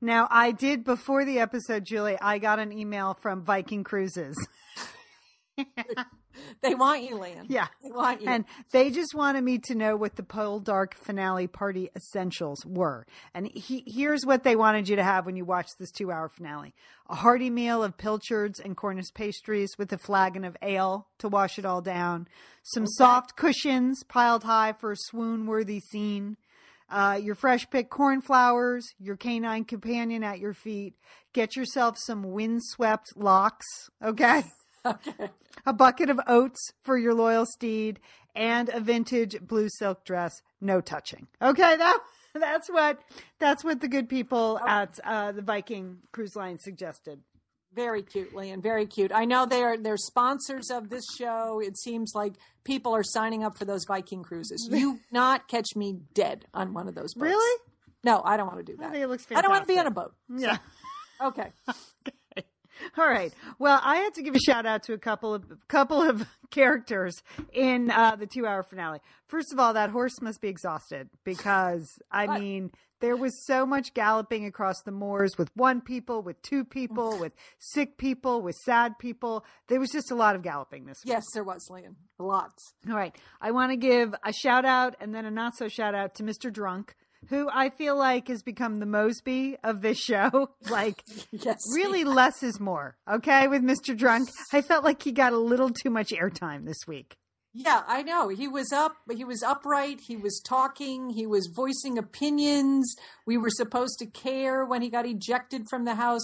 Now, I did before the episode, Julie, I got an email from Viking Cruises. (laughs) (laughs) They want you, Lian. Yeah. They want you. And they just wanted me to know what the Poldark finale party essentials were. And he, here's what they wanted you to have when you watch this two hour finale a hearty meal of pilchards and Cornish pastries with a flagon of ale to wash it all down, some soft cushions piled high for a swoon worthy scene. Uh, your fresh picked cornflowers, your canine companion at your feet. Get yourself some windswept locks, okay? (laughs) (laughs) okay. a bucket of oats for your loyal steed, and a vintage blue silk dress. No touching. Okay, (laughs) that that's what that's what the good people at uh, the Viking Cruise Line suggested. Very cute, Lian. Very cute. I know they're they're sponsors of this show. It seems like people are signing up for those Viking cruises. (laughs) You not catch me dead on one of those boats. Really? No, I don't want to do that. looks I don't want to be on a boat. Yeah. Okay. (laughs) All right. Well, I have to give a shout out to a couple of couple of (laughs) characters in uh, the two hour finale. First of all, that horse must be exhausted because I What? mean there was so much galloping across the moors with one people, with two people, with sick people, with sad people. There was just a lot of galloping this week. Yes, there was, Lian. Lots. All right. I want to give a shout out and then a not so shout out to Mr. Drunk, who I feel like has become the Mosby of this show. (laughs) Like, (laughs) Yes. really less is more. Okay. With Mr. Drunk, I felt like he got a little too much airtime this week. Yeah, I know. He was up. He was upright. He was talking. He was voicing opinions. We were supposed to care when he got ejected from the house.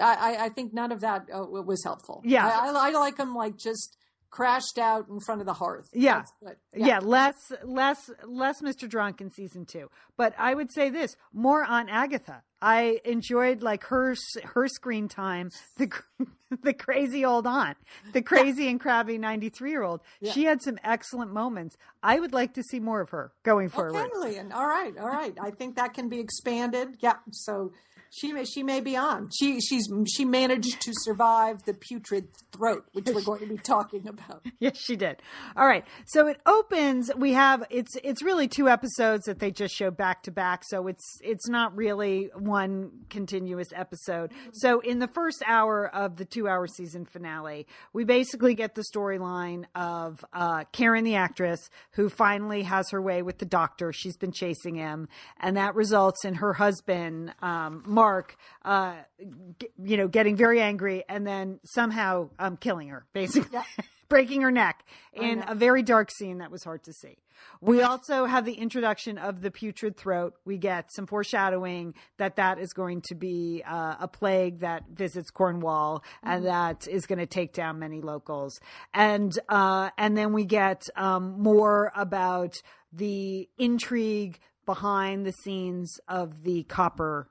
I, I, I think none of that uh, was helpful. Yeah. I, I, I like him like just crashed out in front of the hearth. Yeah. Good. Yeah. less less less Mr. Drunk in season 2. But I would say this, more on Agatha. I enjoyed like her her screen time, the (laughs) the crazy old aunt, the crazy and crabby 93-year-old. Yeah. She had some excellent moments. I would like to see more of her going oh, forward. Okay. All right, all right. I think that can be expanded. Yeah. So she may she may be on. She she's she managed to survive the putrid throat, which we're going to be talking about. (laughs) Yes, she did. All right. So it opens. We have it's it's really two episodes that they just show back to back. So it's it's not really one continuous episode. So in the first hour of the two hour season finale, we basically get the storyline of uh, Karen, the actress, who finally has her way with the doctor. She's been chasing him, and that results in her husband um, Mark, uh, g- you know, getting very angry and then somehow um, killing her, basically. (laughs) Breaking her neck in a very dark scene that was hard to see. We also have the introduction of the putrid throat. We get some foreshadowing that that is going to be uh, a plague that visits Cornwall and that is going to take down many locals. And uh, and then we get um, more about the intrigue behind the scenes of the copper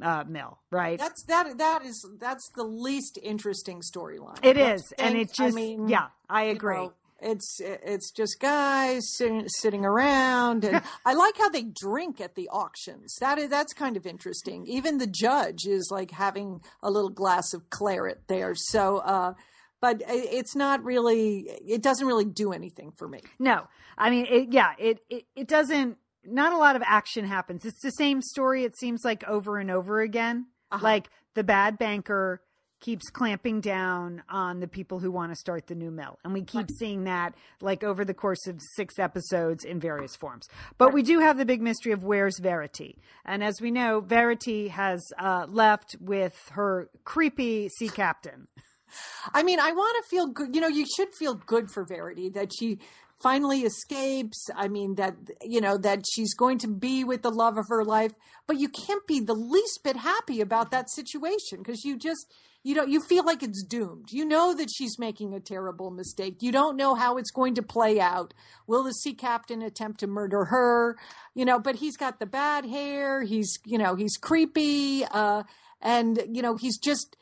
uh, mill, right? That's that that is that's the least interesting storyline. It is, you and think? it just I mean, yeah, I you agree. know, it's it's just guys sitting, sitting around, and (laughs) I like how they drink at the auctions. That is that's kind of interesting. Even the judge is like having a little glass of claret there. So, uh, but it's not really. It doesn't really do anything for me. No, I mean, it, yeah, it, it it doesn't. Not a lot of action happens. It's the same story. It seems like over and over again. Uh-huh. Like the bad banker keeps clamping down on the people who want to start the new mill, and we keep seeing that like over the course of six episodes in various forms. But we do have the big mystery of where's Verity, and as we know, Verity has uh, left with her creepy sea captain. I mean, I want to feel good. You know, you should feel good for Verity that she finally escapes. I mean, that, you know, that she's going to be with the love of her life, but you can't be the least bit happy about that situation because you just, you know, you feel like it's doomed. You know that she's making a terrible mistake. You don't know how it's going to play out. Will the sea captain attempt to murder her? You know, but he's got the bad hair. He's, you know, he's creepy. Uh, and, you know, he's just,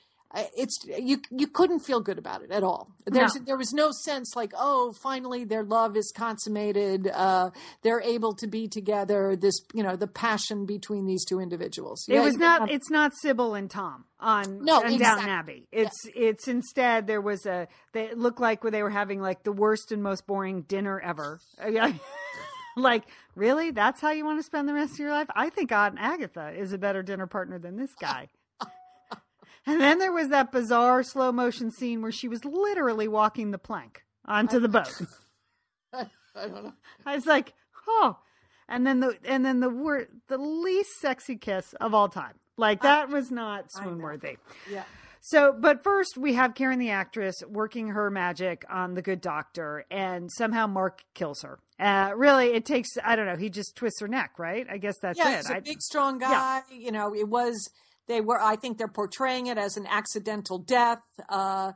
it's you you couldn't feel good about it at all there's No. there was no sense like oh finally their love is consummated uh they're able to be together this you know the passion between these two individuals It Yeah, was not. It's not Sybil and Tom on No, on Downton. Abbey. It's it's instead there was a. They looked like they were having like the worst and most boring dinner ever. (laughs) like really, that's how you want to spend the rest of your life? I think Aunt Agatha is a better dinner partner than this guy. And then there was that bizarre slow motion scene where she was literally walking the plank onto the boat. (laughs) I don't know I was like, oh, and then the and then the word the least sexy kiss of all time. Like that was not swoon worthy. yeah So, but first we have Karen the actress working her magic on the good doctor, and somehow Mark kills her. Uh, really, it takes I don't know. He just twists her neck, right? I guess that's yeah it. he's a I- big strong guy you know it was they were i think they're portraying it as an accidental death uh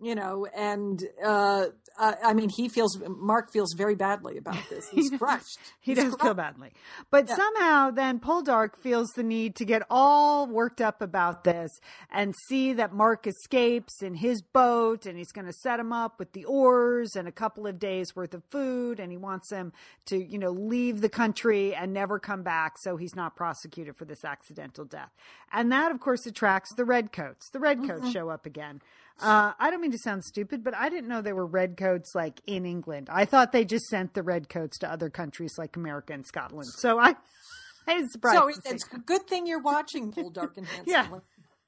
you know and uh I, I mean he feels mark feels very badly about this (laughs) he's crushed He He's does feel badly. But Yeah. somehow then Poldark feels the need to get all worked up about this and see that Mark escapes in his boat and he's going to set him up with the oars and a couple of days worth of food and he wants him to, you know, leave the country and never come back so he's not prosecuted for this accidental death. And that of course attracts the redcoats. The redcoats mm-hmm. show up again. Uh, I don't mean to sound stupid, but I didn't know there were redcoats like in England. I thought they just sent the redcoats to other countries like America and Scotland. So I, (laughs) I was surprised. so it's a good thing you're watching Pol Dark and Handsome. (laughs) Yeah.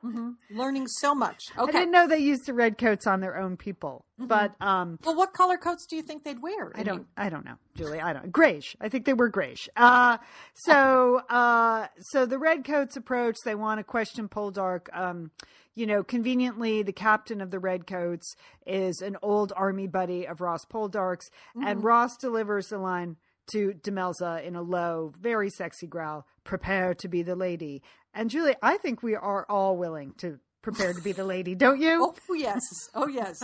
Mm-hmm. Learning so much. Okay. I didn't know they used the red coats on their own people, mm-hmm. but um, well, what color coats do you think they'd wear? I, I don't. Mean... I don't know, Julie. I don't. Grayish. I think they were grayish. Uh, so, uh, so the red coats approach. They want to question Poldark. Um, you know, conveniently, the captain of the Redcoats is an old army buddy of Ross Poldark's, mm-hmm. and Ross delivers the line to Demelza in a low, very sexy growl, prepare to be the lady. And Julie, I think we are all willing to prepare to be the lady, don't you? (laughs) oh, yes. Oh, yes.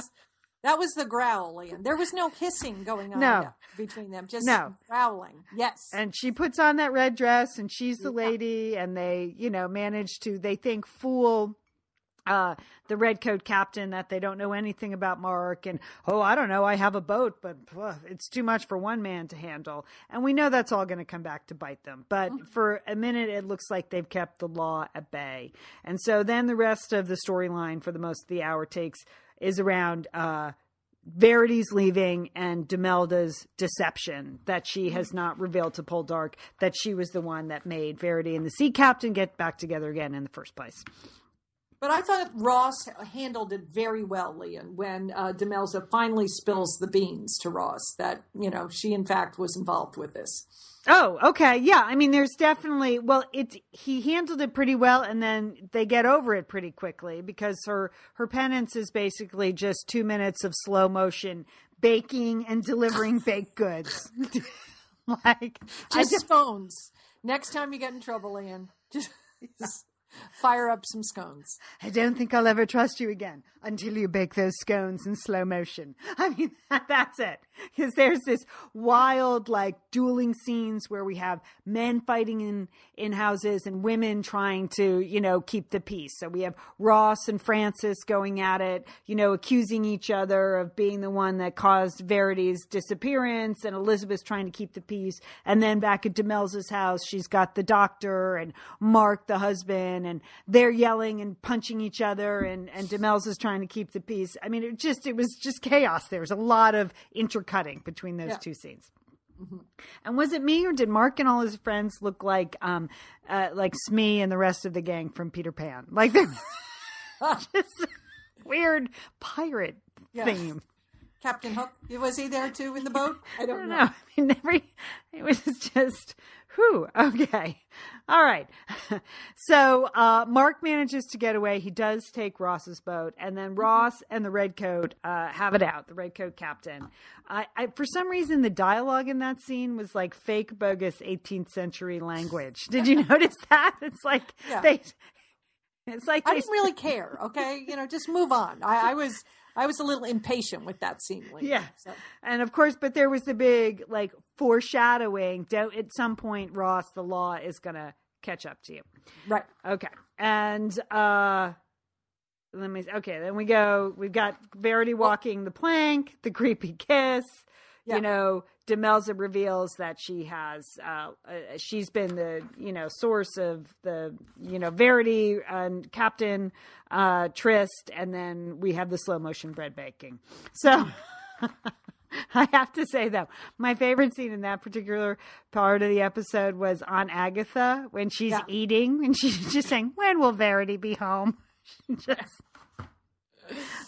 That was the growl, and there was no hissing going on no. between them, just no. growling. Yes. And she puts on that red dress, and she's the yeah. lady, and they, you know, manage to, they think, fool uh, the redcoat captain that they don't know anything about Mark and oh I don't know I have a boat but ugh, it's too much for one man to handle and we know that's all going to come back to bite them but mm-hmm. for a minute it looks like they've kept the law at bay and so then the rest of the storyline for the most of the hour takes is around uh, Verity's leaving and Demelza's deception that she has not revealed to Poldark that she was the one that made Verity and the sea captain get back together again in the first place. But I thought Ross handled it very well, Lian, when uh, Demelza finally spills the beans to Ross that, you know, she in fact was involved with this. Oh, okay. Yeah. I mean, there's definitely, well, it's, he handled it pretty well and then they get over it pretty quickly because her, her penance is basically just two minutes of slow motion baking and delivering baked goods. (laughs) like, just, just phones. Next time you get in trouble, just, (laughs) just fire up some scones. I don't think I'll ever trust you again until you bake those scones in slow motion. I mean, (laughs) that's it. Because there's this wild, like, dueling scenes where we have men fighting in, in houses and women trying to, you know, keep the peace. So we have Ross and Francis going at it, you know, accusing each other of being the one that caused Verity's disappearance and Elizabeth's trying to keep the peace. And then back at Demelza's house, she's got the doctor and Mark, the husband, and they're yelling and punching each other and, and Demelza's trying trying to keep the peace. I mean, it just it was just chaos. There was a lot of intercutting between those yeah. two scenes. Mm-hmm. And was it me or did Mark and all his friends look like um uh, like Smee and the rest of the gang from Peter Pan? Like they're (laughs) just weird pirate yeah. theme. Captain Hook was he there too in the boat? I don't, I don't know. know. (laughs) I mean, every it was just Whew. Okay. All right. (laughs) so uh, Mark manages to get away. He does take Ross's boat, and then mm-hmm. Ross and the Redcoat uh, have it out. The Redcoat captain. I, I, for some reason, the dialogue in that scene was like fake, bogus 18th century language. Did you (laughs) notice that? It's like yeah. they. It's like I didn't really care. Okay, you know, just move on. I, I was I was a little impatient with that scene. Later, yeah, so. and of course, but there was the big like foreshadowing. Don't at some point, Ross, the law is gonna catch up to you. Right. Okay. And uh let me okay, then we go we've got Verity walking the plank, the creepy kiss. Yeah. You know, Demelza reveals that she has uh, uh, she's been the you know source of the you know Verity and Captain uh, Tryst, and then we have the slow motion bread baking. So. (laughs) I have to say though, my favorite scene in that particular part of the episode was Aunt Agatha when she's yeah. eating and she's (laughs) just saying, "When will Verity be home?" (laughs) just,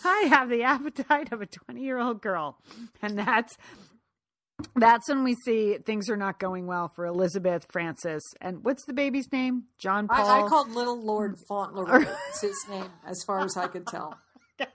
I have the appetite of a twenty-year-old girl, and that's that's when we see things are not going well for Elizabeth Francis. And what's the baby's name? John Paul. I, I called Little Lord (laughs) Fauntleroy. It's his name, as far as I could tell. (laughs)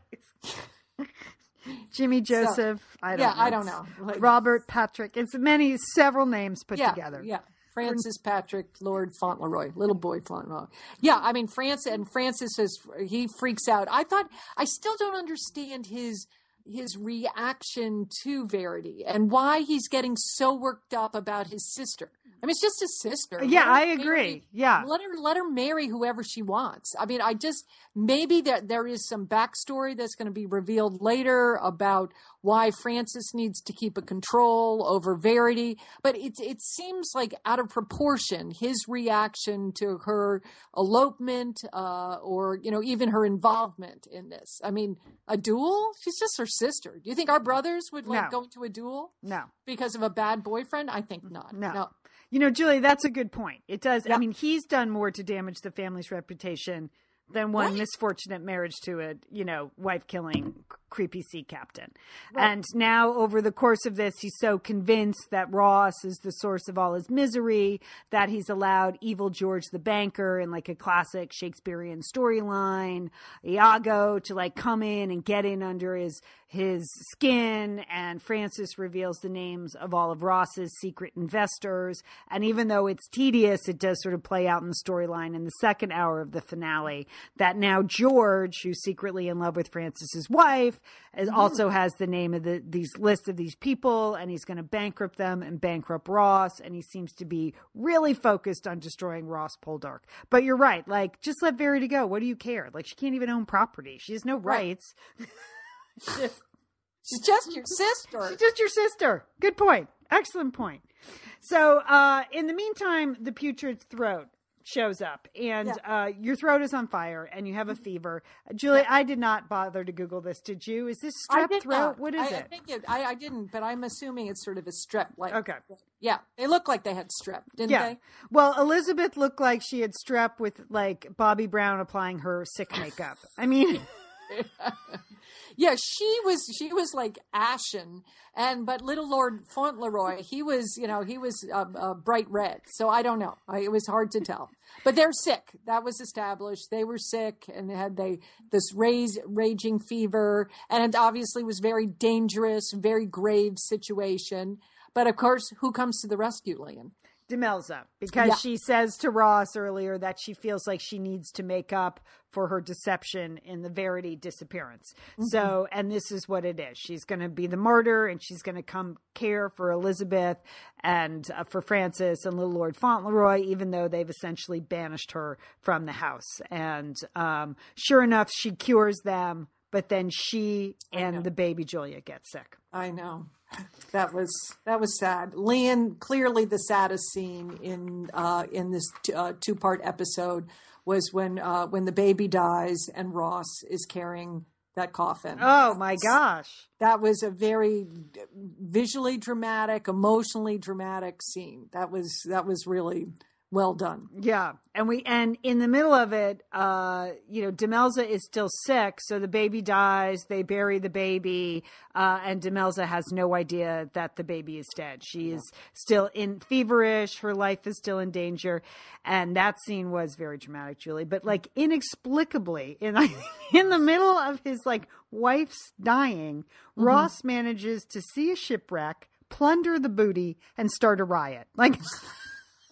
Jimmy Joseph. So, I don't yeah, know. I don't know. Like, Robert Patrick. It's many, several names put yeah, together. Yeah. Francis Patrick Lord Fauntleroy, little boy Fauntleroy. Yeah, I mean Francis and Francis says he freaks out. I thought I still don't understand his his reaction to Verity and why he's getting so worked up about his sister. I mean, it's just his sister. Yeah, I agree. Marry, yeah, let her let her marry whoever she wants. I mean, I just maybe that there is some backstory that's going to be revealed later about why Francis needs to keep a control over Verity. But it it seems like out of proportion his reaction to her elopement, uh, or you know, even her involvement in this. I mean, a duel? She's just her sister. Do you think our brothers would like no. go into a duel? No, because of a bad boyfriend. I think not. No. no. You know, Julie, that's a good point. It does. Yeah. I mean, he's done more to damage the family's reputation than one Right. misfortunate marriage to a you know wife killing creepy sea captain. And now over the course of this, he's so convinced that Ross is the source of all his misery that he's allowed evil George the banker in like a classic Shakespearean storyline, Iago to like come in and get in under his his skin and Francis reveals the names of all of Ross's secret investors and even though it's tedious it does sort of play out in the storyline in the second hour of the finale that now George who's secretly in love with Francis's wife is also has the name of the these list of these people and he's going to bankrupt them and bankrupt Ross and he seems to be really focused on destroying Ross Poldark but you're right like just let Verity go what do you care like she can't even own property she has no Right. rights She's just your sister. She's just your sister. Good point. Excellent point. So, uh, in the meantime, the putrid throat shows up, and uh, your throat is on fire, and you have a fever. Julie, I did not bother to Google this. Did you? Is this strep throat? not. What is I, it? I think it. I, I didn't, but I'm assuming it's sort of a strep. Like Okay. yeah, they look like they had strep, didn't yeah. they? Well, Elizabeth looked like she had strep with like Bobbi Brown applying her sick makeup. I mean, (laughs) Yeah, she was she was like ashen, and but little Lord Fauntleroy, he was you know he was uh, bright red. So I don't know. I, it was hard to tell. But they're sick. That was established. They were sick and had they this raise, raging fever, and it obviously was very dangerous, very grave situation. But of course, who comes to the rescue, Lian? Demelza, because Yeah. she says to Ross earlier that she feels like she needs to make up for her deception in the Verity disappearance. So, and this is what it is. She's going to be the martyr and she's going to come care for Elizabeth and uh, for Francis and little Lord Fauntleroy, even though they've essentially banished her from the house. And um, sure enough, she cures them, but then she and the baby Julia get sick. I know. That was that was sad. Lian, clearly the saddest scene in uh, in this t- uh, two part episode was when uh, when the baby dies and Ross is carrying that coffin. Oh my gosh. That was a very visually dramatic, emotionally dramatic scene. That was that was really well done. Yeah. And we and in the middle of it, uh, you know, Demelza is still sick, so the baby dies, they bury the baby, uh, and Demelza has no idea that the baby is dead. She is still in feverish, her life is still in danger. And that scene was very dramatic, Julie. But like inexplicably, in (laughs) in the middle of his like wife's dying, Ross manages to see a shipwreck, plunder the booty, and start a riot. Like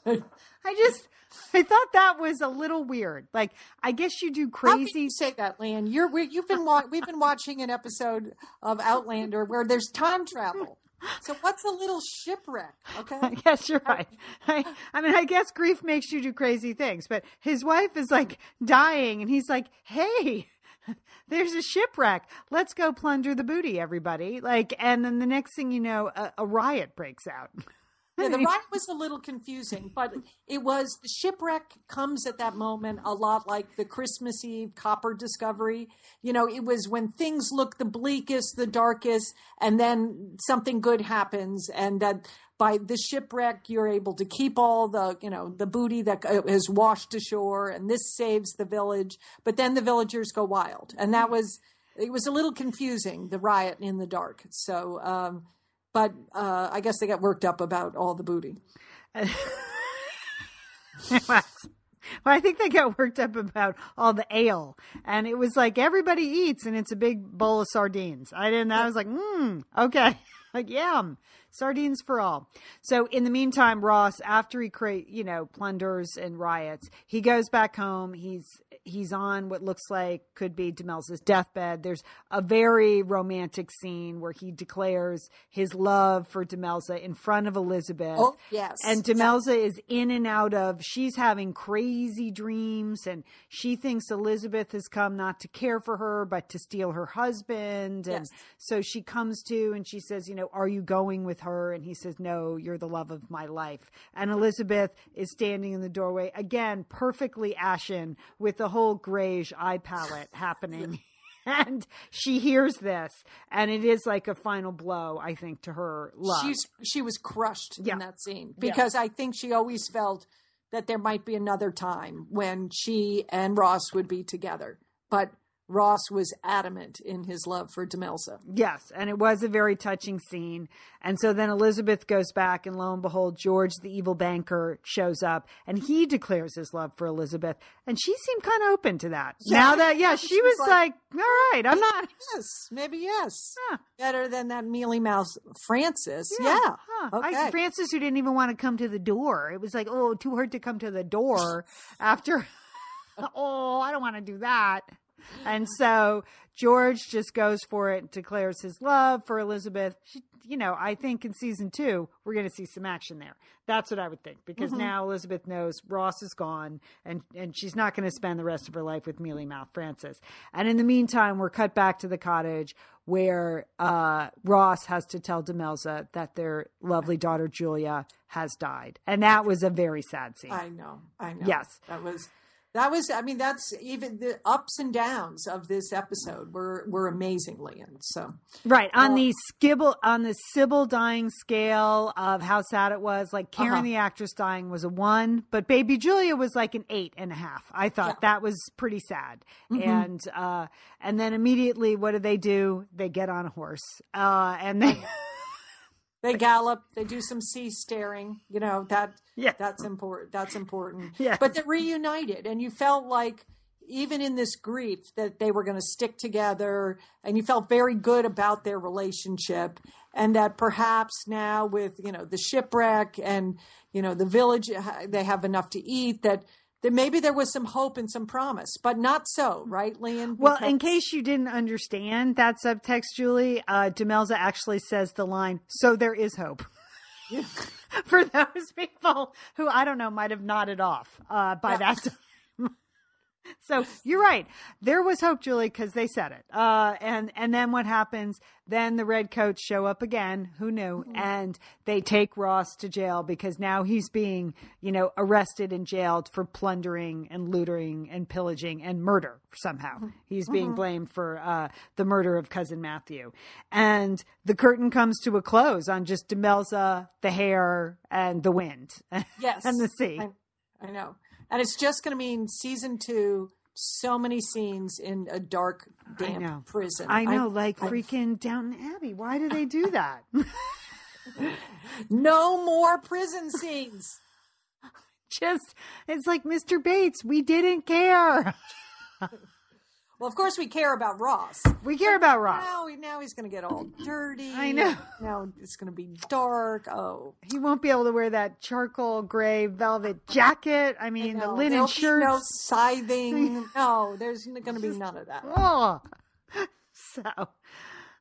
(laughs) I just I thought that was a little weird. Like I guess you do How can crazy you say that, Lian? You're we, you've been wa- we've been watching an episode of Outlander where there's time travel. So what's a little shipwreck? Okay. I guess you're right. I, I mean, I guess grief makes you do crazy things, but his wife is like dying and he's like, Hey, there's a shipwreck. Let's go plunder the booty, everybody. Like, and then the next thing you know, a, a riot breaks out. Yeah, the ride was a little confusing, but it was the shipwreck comes at that moment a lot like the Christmas Eve copper discovery. You know, it was when things look the bleakest, the darkest, and then something good happens, and that by the shipwreck you're able to keep all the you know the booty that uh, washed ashore, and this saves the village. But then the villagers go wild, and that was it was a little confusing the riot in the dark. So. um but uh, I guess they got worked up about all the booty. (laughs) well, I think they got worked up about all the ale, and it was like everybody eats, and it's a big bowl of sardines. I didn't. I was like, hmm, okay, (laughs) like yum, sardines for all. So in the meantime, Ross, after he create, you know, plunders and riots, he goes back home. He's he's on what looks like could be Demelza's deathbed. There's a very romantic scene where he declares his love for Demelza in front of Elizabeth. Oh, yes. And Demelza is in and out of, she's having crazy dreams and she thinks Elizabeth has come not to care for her, but to steal her husband. And Yes. so she comes to and she says, you know, are you going with her? And he says, no, you're the love of my life. And Elizabeth is standing in the doorway, again, perfectly ashen with the whole grayish eye palette (laughs) happening. (laughs) And she hears this, and it is like a final blow, I think, to her love. She's she was crushed Yeah. in that scene Yeah. because I think she always felt that there might be another time when she and Ross would be together. But Ross was adamant in his love for Demelza. Yes, and it was a very touching scene. And so then Elizabeth goes back, and lo and behold, George, the evil banker, shows up, and he declares his love for Elizabeth. And she seemed kind of open to that. Yeah. Now that, yeah, (laughs) she, She was was like, like, all right, I'm not. Yes, maybe yes. Huh. Better than that mealy mouth Francis. Yeah. Yeah. Huh. Okay. I, Francis, who didn't even want to come to the door. It was like, oh, too hard to come to the door (laughs) after. (laughs) oh, I don't want to do that. (laughs) And so George just goes for it, declares his love for Elizabeth. She, you know, I think in season two, we're going to see some action there. That's what I would think because Mm-hmm. now Elizabeth knows Ross is gone and, and she's not going to spend the rest of her life with mealy mouth Francis. And in the meantime, we're cut back to the cottage where uh, Ross has to tell Demelza that their lovely daughter Julia has died. And that was a very sad scene. I know. I know. Yes. That was that was I mean that's even the ups and downs of this episode were were amazing, Lian. So Right on the skibble on the Sybil dying scale of how sad it was, like Karen Uh-huh. the actress dying was a one, but Baby Julia was like an eight and a half. I thought Yeah. Mm-hmm. that was pretty sad. And uh, and then immediately, what do they do? They get on a horse, uh, and they they gallop, they do some sea staring, you know, that Yeah. that's important. That's important. Yes. But they're reunited and you felt like even in this grief that they were going to stick together and you felt very good about their relationship and that perhaps now with you know the shipwreck and you know the village they have enough to eat that that maybe there was some hope and some promise but not so right Lian Well, in case you didn't understand that subtext, Julie, uh, Demelza actually says the line, so there is hope. (laughs) For those people who I don't know might have nodded off uh, by Yeah. that time. (laughs) So you're right. There was hope, Julie, because they said it. Uh, and and then what happens? Then the red coats show up again. Who knew? And they take Ross to jail because now he's being, you know, arrested and jailed for plundering and looting and pillaging and murder somehow. He's being blamed for uh, the murder of cousin Matthew. And the curtain comes to a close on just Demelza, the hair, and the wind, (laughs) yes and the sea. I, I know and it's just going to mean season two so many scenes in a dark damp know. prison I know, like I- freaking Downton Abbey. Why do they do that? (laughs) no more prison scenes (laughs) Just, it's like Mr. Bates. We didn't care. (laughs) well of course we care about ross We care about Ross. now, now he's going to get all dirty I know. now it's going to be dark oh He won't be able to wear that charcoal gray velvet jacket. I mean, the linen there'll shirts. no scything (laughs) no there's going to be none of that (laughs) Oh, so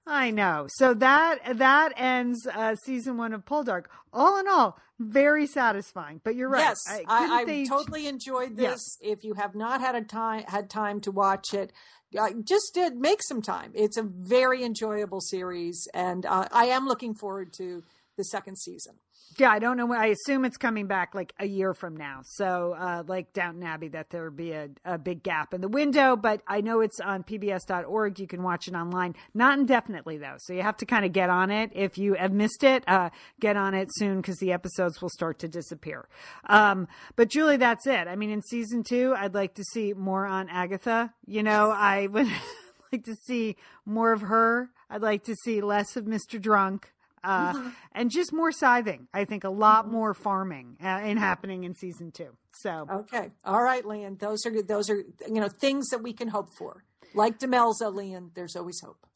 I know. So that that ends uh, season one of Poldark. All in all, very satisfying. But you're right. Yes, couldn't I, I they- totally enjoyed Yes. this. If you have not had a time had time to watch it, uh, just did make some time. It's a very enjoyable series, and uh, I am looking forward to the second season. Yeah, I don't know. I assume it's coming back like a year from now. So, uh, like Downton Abbey, that there would be a, a big gap in the window. But I know it's on PBS.org. You can watch it online, not indefinitely though. So you have to kind of get on it. If you have missed it, uh, get on it soon because the episodes will start to disappear. Um, but Julie, that's it. I mean, in season two, I'd like to see more on Agatha. You know, I would (laughs) like to see more of her. I'd like to see less of Mr. Drunk uh, and just more scything. I think a lot more farming uh, in happening in season two. So Okay, all right, Lian. Those are those are you know things that we can hope for. Like Demelza, Lian. There's always hope.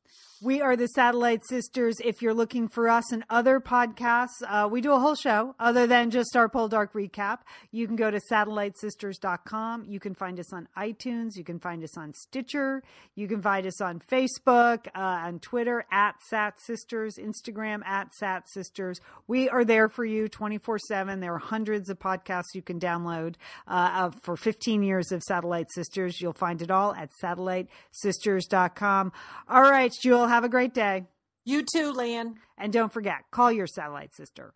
We are the Satellite Sisters. If you're looking for us and other podcasts, uh, we do a whole show other than just our Poldark recap. You can go to satellitesisters.com. You can find us on iTunes. You can find us on Stitcher. You can find us on Facebook, uh, on Twitter at Sat Sisters, Instagram at Sat Sisters. We are there for you 24 7. There are hundreds of podcasts you can download uh, for 15 years of Satellite Sisters. You'll find it all at satellitesisters.com. All right, Jewel, have a great day. You too, Lian. And don't forget, call your satellite sister.